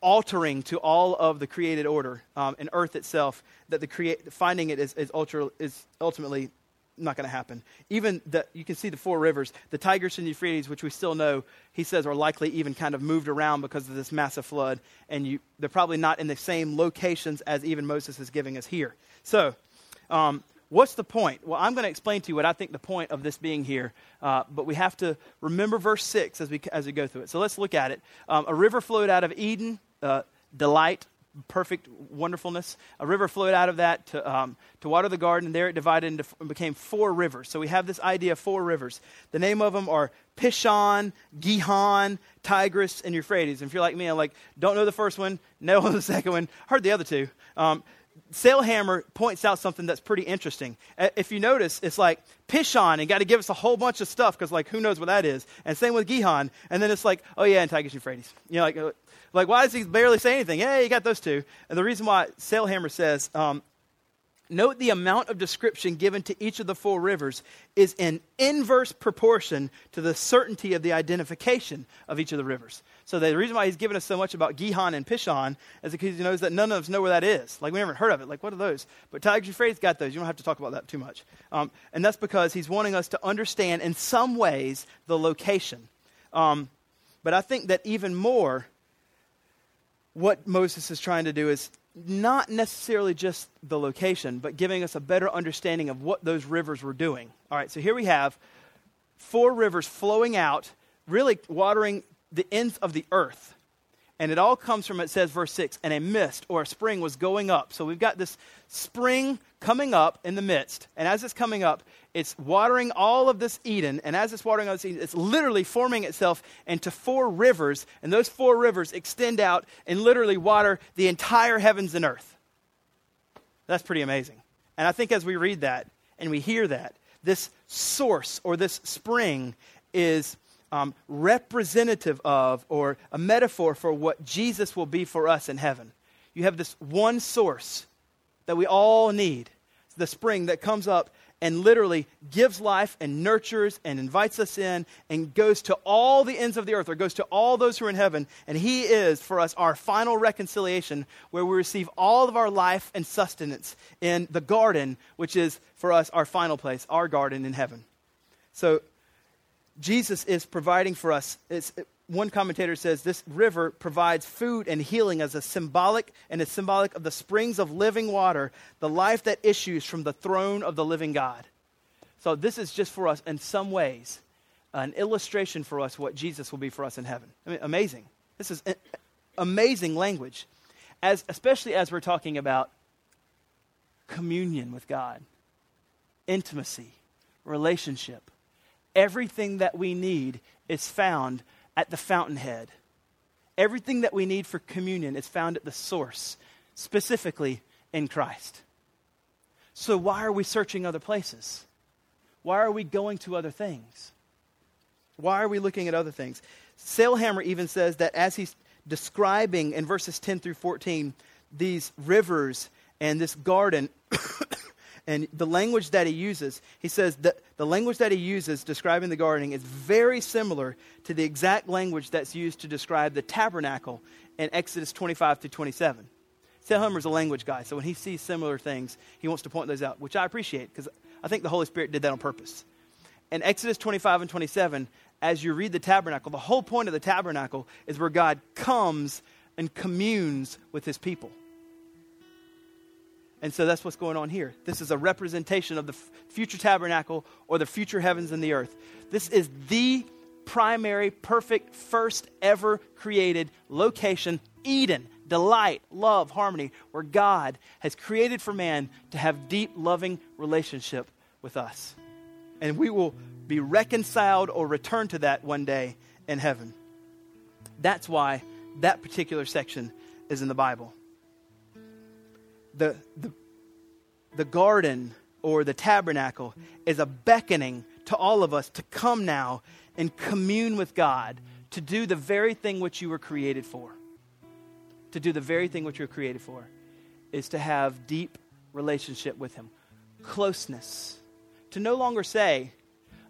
altering to all of the created order um, and earth itself that the finding it is, is, ultra, is ultimately not going to happen. Even the, you can see the four rivers, the Tigris and Euphrates, which we still know, he says are likely even kind of moved around because of this massive flood, and you, they're probably not in the same locations as even Moses is giving us here. So, um, What's the point? Well, I'm going to explain to you what I think the point of this being here, uh, but we have to remember verse 6 as we, as we go through it. So let's look at it. Um, a river flowed out of Eden, uh, delight, perfect wonderfulness. A river flowed out of that to, um, to water the garden, and there it divided into and became four rivers. So we have this idea of four rivers. The name of them are Pishon, Gihon, Tigris, and Euphrates. And if you're like me, I'm like, don't know the first one, know the second one, heard the other two. Um, Sailhamer points out something that's pretty interesting. If you notice, it's like Pishon and got to give us a whole bunch of stuff because, like, who knows what that is? And same with Gihon. And then it's like, oh, yeah, and Tigris Euphrates. You know, like, uh, like, why does he barely say anything? Hey, you got those two. And the reason why Sailhamer says, um, note the amount of description given to each of the four rivers is in inverse proportion to the certainty of the identification of each of the rivers. So the reason why he's given us so much about Gihon and Pishon is because he knows that none of us know where that is. Like we never heard of it. Like what are those? But Tigris Euphrates got those. You don't have to talk about that too much. Um, and that's because he's wanting us to understand in some ways the location. Um, but I think that even more, what Moses is trying to do is not necessarily just the location, but giving us a better understanding of what those rivers were doing. All right, so here we have four rivers flowing out, really watering the ends of the earth. And it all comes from, it says, verse 6, and a mist or a spring was going up. So we've got this spring coming up in the midst. And as it's coming up, it's watering all of this Eden. And as it's watering all this Eden, it's literally forming itself into four rivers. And those four rivers extend out and literally water the entire heavens and earth. That's pretty amazing. And I think as we read that and we hear that, this source or this spring is um, representative of or a metaphor for what Jesus will be for us in heaven. You have this one source that we all need the spring that comes up and literally gives life and nurtures and invites us in and goes to all the ends of the earth or goes to all those who are in heaven. And He is for us our final reconciliation where we receive all of our life and sustenance in the garden, which is for us our final place, our garden in heaven. So Jesus is providing for us. It's, one commentator says this river provides food and healing as a symbolic and is symbolic of the springs of living water, the life that issues from the throne of the living God. So this is just for us in some ways an illustration for us what Jesus will be for us in heaven. I mean, amazing. This is eh, amazing language, as especially as we're talking about communion with God, intimacy, relationship. Everything that we need is found at the fountainhead. Everything that we need for communion is found at the source, specifically in Christ. So, why are we searching other places? Why are we going to other things? Why are we looking at other things? Sailhamer even says that as he's describing in verses 10 through 14 these rivers and this garden, and the language that he uses, he says that the language that he uses describing the gardening is very similar to the exact language that's used to describe the tabernacle in Exodus 25 to 27. Sailhamer's a language guy, so when he sees similar things, he wants to point those out, which I appreciate because I think the Holy Spirit did that on purpose. In Exodus 25 and 27, as you read the tabernacle, the whole point of the tabernacle is where God comes and communes with his people. And so that's what's going on here. This is a representation of the f- future tabernacle or the future heavens and the earth. This is the primary, perfect, first ever created location, Eden, delight, love, harmony, where God has created for man to have deep, loving relationship with us. And we will be reconciled or return to that one day in heaven. That's why that particular section is in the Bible the, the, the garden or the tabernacle is a beckoning to all of us to come now and commune with God, to do the very thing which you were created for. To do the very thing which you were created for is to have deep relationship with Him, closeness. To no longer say,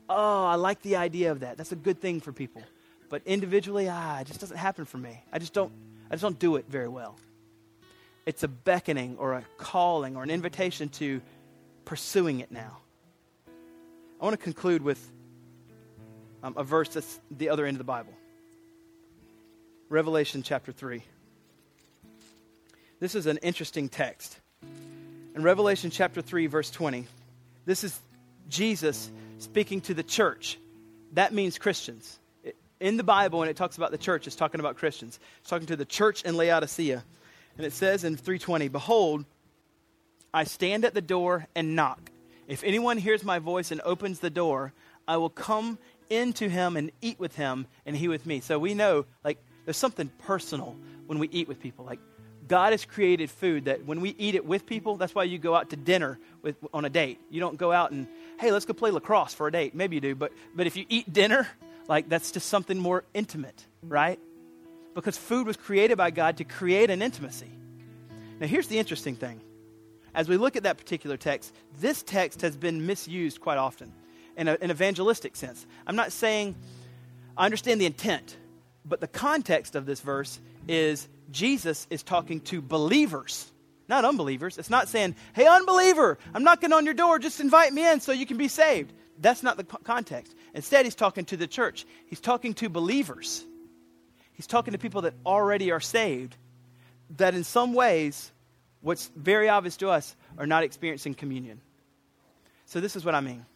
Oh, I like the idea of that. That's a good thing for people. But individually, ah, it just doesn't happen for me. I just don't, I just don't do it very well it's a beckoning or a calling or an invitation to pursuing it now. I want to conclude with um, a verse that's the other end of the Bible Revelation chapter 3. This is an interesting text. In Revelation chapter 3, verse 20, this is Jesus speaking to the church. That means Christians. In the Bible, when it talks about the church, it's talking about Christians. It's talking to the church in Laodicea. And it says in 320, Behold, I stand at the door and knock. If anyone hears my voice and opens the door, I will come into him and eat with him and he with me. So we know, like, there's something personal when we eat with people. Like, God has created food that when we eat it with people, that's why you go out to dinner with, on a date. You don't go out and, hey, let's go play lacrosse for a date. Maybe you do, but, but if you eat dinner, like, that's just something more intimate, right? Because food was created by God to create an intimacy. Now, here's the interesting thing. As we look at that particular text, this text has been misused quite often in an evangelistic sense. I'm not saying I understand the intent, but the context of this verse is Jesus is talking to believers, not unbelievers. It's not saying, hey, unbeliever, I'm knocking on your door, just invite me in so you can be saved. That's not the context. Instead, he's talking to the church, he's talking to believers. He's talking to people that already are saved, that in some ways, what's very obvious to us, are not experiencing communion. So this is what I mean.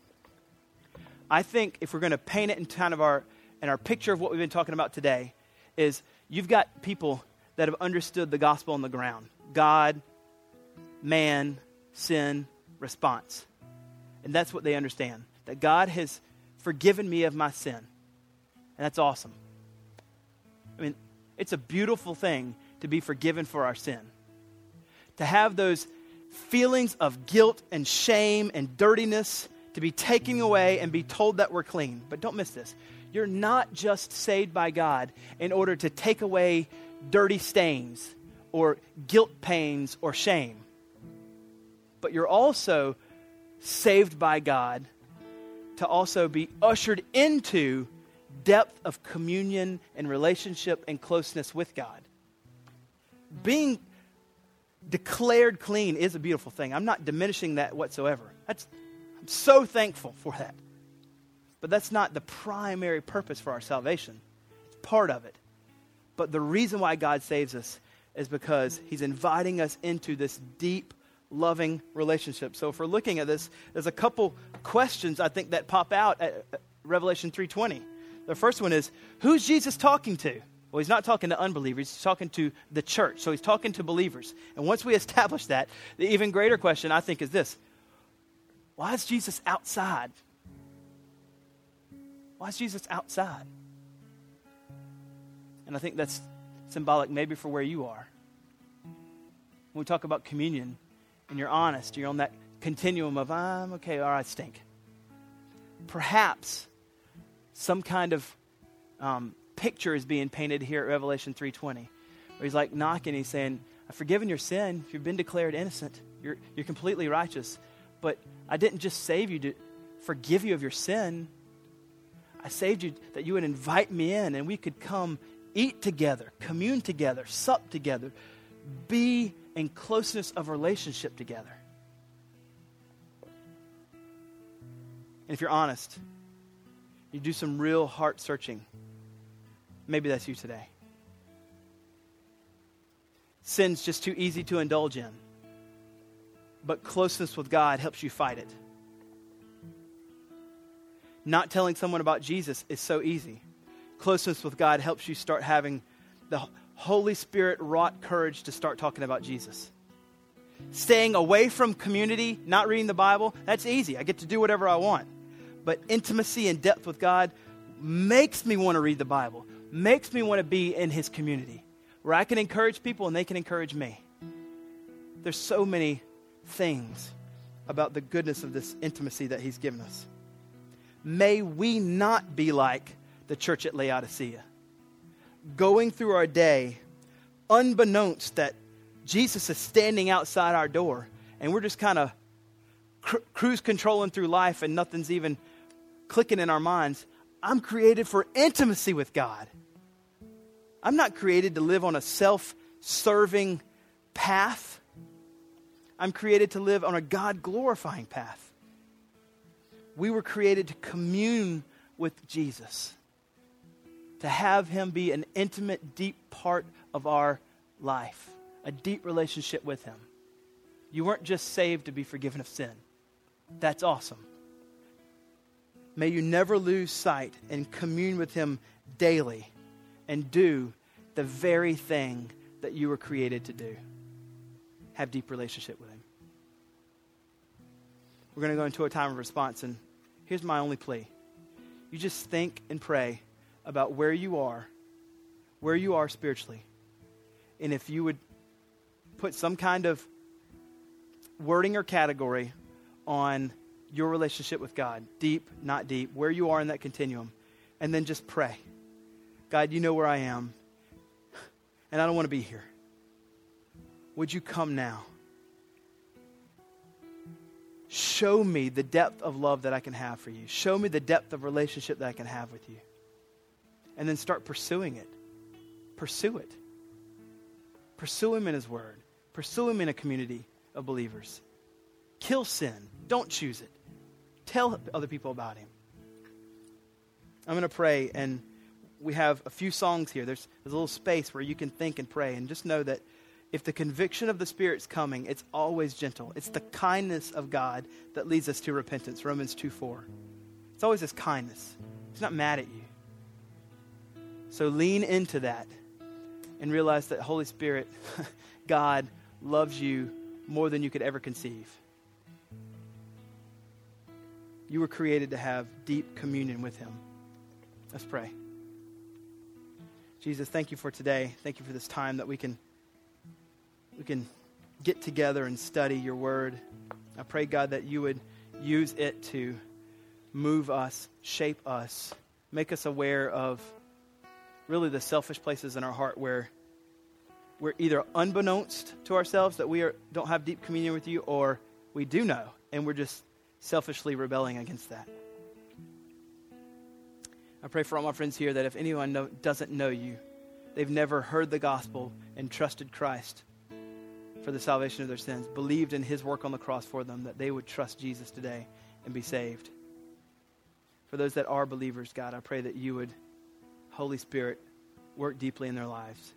I think if we're going to paint it in kind of our in our picture of what we've been talking about today, is you've got people that have understood the gospel on the ground. God, man, sin, response. And that's what they understand. That God has forgiven me of my sin. And that's awesome. I mean, it's a beautiful thing to be forgiven for our sin. To have those feelings of guilt and shame and dirtiness to be taken away and be told that we're clean. But don't miss this. You're not just saved by God in order to take away dirty stains or guilt pains or shame. But you're also saved by God to also be ushered into depth of communion and relationship and closeness with God. Being declared clean is a beautiful thing. I'm not diminishing that whatsoever. That's, I'm so thankful for that. But that's not the primary purpose for our salvation. It's part of it. But the reason why God saves us is because He's inviting us into this deep, loving relationship. So if we're looking at this, there's a couple questions I think that pop out at Revelation 3:20. The first one is, who's Jesus talking to? Well, he's not talking to unbelievers, he's talking to the church. So he's talking to believers. And once we establish that, the even greater question I think is this why is Jesus outside? Why is Jesus outside? And I think that's symbolic maybe for where you are. When we talk about communion and you're honest, you're on that continuum of, I'm okay, or I stink. Perhaps some kind of um, picture is being painted here at Revelation 3.20, where he's like knocking, he's saying, I've forgiven your sin. You've been declared innocent. You're, you're completely righteous. But I didn't just save you to forgive you of your sin. I saved you that you would invite me in and we could come eat together, commune together, sup together, be in closeness of relationship together. And if you're honest, you do some real heart searching. Maybe that's you today. Sin's just too easy to indulge in, but closeness with God helps you fight it. Not telling someone about Jesus is so easy. Closeness with God helps you start having the Holy Spirit wrought courage to start talking about Jesus. Staying away from community, not reading the Bible, that's easy. I get to do whatever I want. But intimacy and depth with God makes me want to read the Bible, makes me want to be in His community where I can encourage people and they can encourage me. There's so many things about the goodness of this intimacy that He's given us. May we not be like the church at Laodicea, going through our day unbeknownst that Jesus is standing outside our door and we're just kind of cru- cruise controlling through life and nothing's even clicking in our minds. I'm created for intimacy with God. I'm not created to live on a self serving path. I'm created to live on a God glorifying path. We were created to commune with Jesus, to have Him be an intimate, deep part of our life, a deep relationship with Him. You weren't just saved to be forgiven of sin. That's awesome. May you never lose sight and commune with Him daily and do the very thing that you were created to do. Have deep relationship with Him. We're going to go into a time of response, and here's my only plea. You just think and pray about where you are, where you are spiritually, and if you would put some kind of wording or category on your relationship with God deep, not deep, where you are in that continuum, and then just pray. God, you know where I am, and I don't want to be here. Would you come now? Show me the depth of love that I can have for you. Show me the depth of relationship that I can have with you. And then start pursuing it. Pursue it. Pursue Him in His Word. Pursue Him in a community of believers. Kill sin. Don't choose it. Tell other people about Him. I'm going to pray, and we have a few songs here. There's, there's a little space where you can think and pray, and just know that if the conviction of the Spirit's coming, it's always gentle. It's the kindness of God that leads us to repentance. Romans 2 4. It's always His kindness. He's not mad at you. So lean into that and realize that Holy Spirit, God, loves you more than you could ever conceive. You were created to have deep communion with Him. Let's pray. Jesus, thank you for today. Thank you for this time that we can we can get together and study your word. I pray God that you would use it to move us, shape us, make us aware of really the selfish places in our heart where we're either unbeknownst to ourselves that we are, don't have deep communion with you, or we do know and we're just selfishly rebelling against that. I pray for all my friends here that if anyone know, doesn't know you, they've never heard the gospel and trusted Christ for the salvation of their sins, believed in his work on the cross for them, that they would trust Jesus today and be saved. For those that are believers, God, I pray that you would, Holy Spirit, work deeply in their lives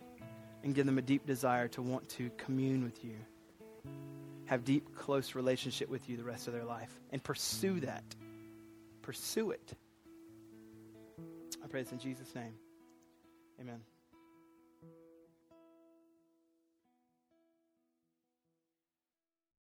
and give them a deep desire to want to commune with you, have deep, close relationship with you the rest of their life, and pursue that. Pursue it. I pray this in Jesus' name. Amen.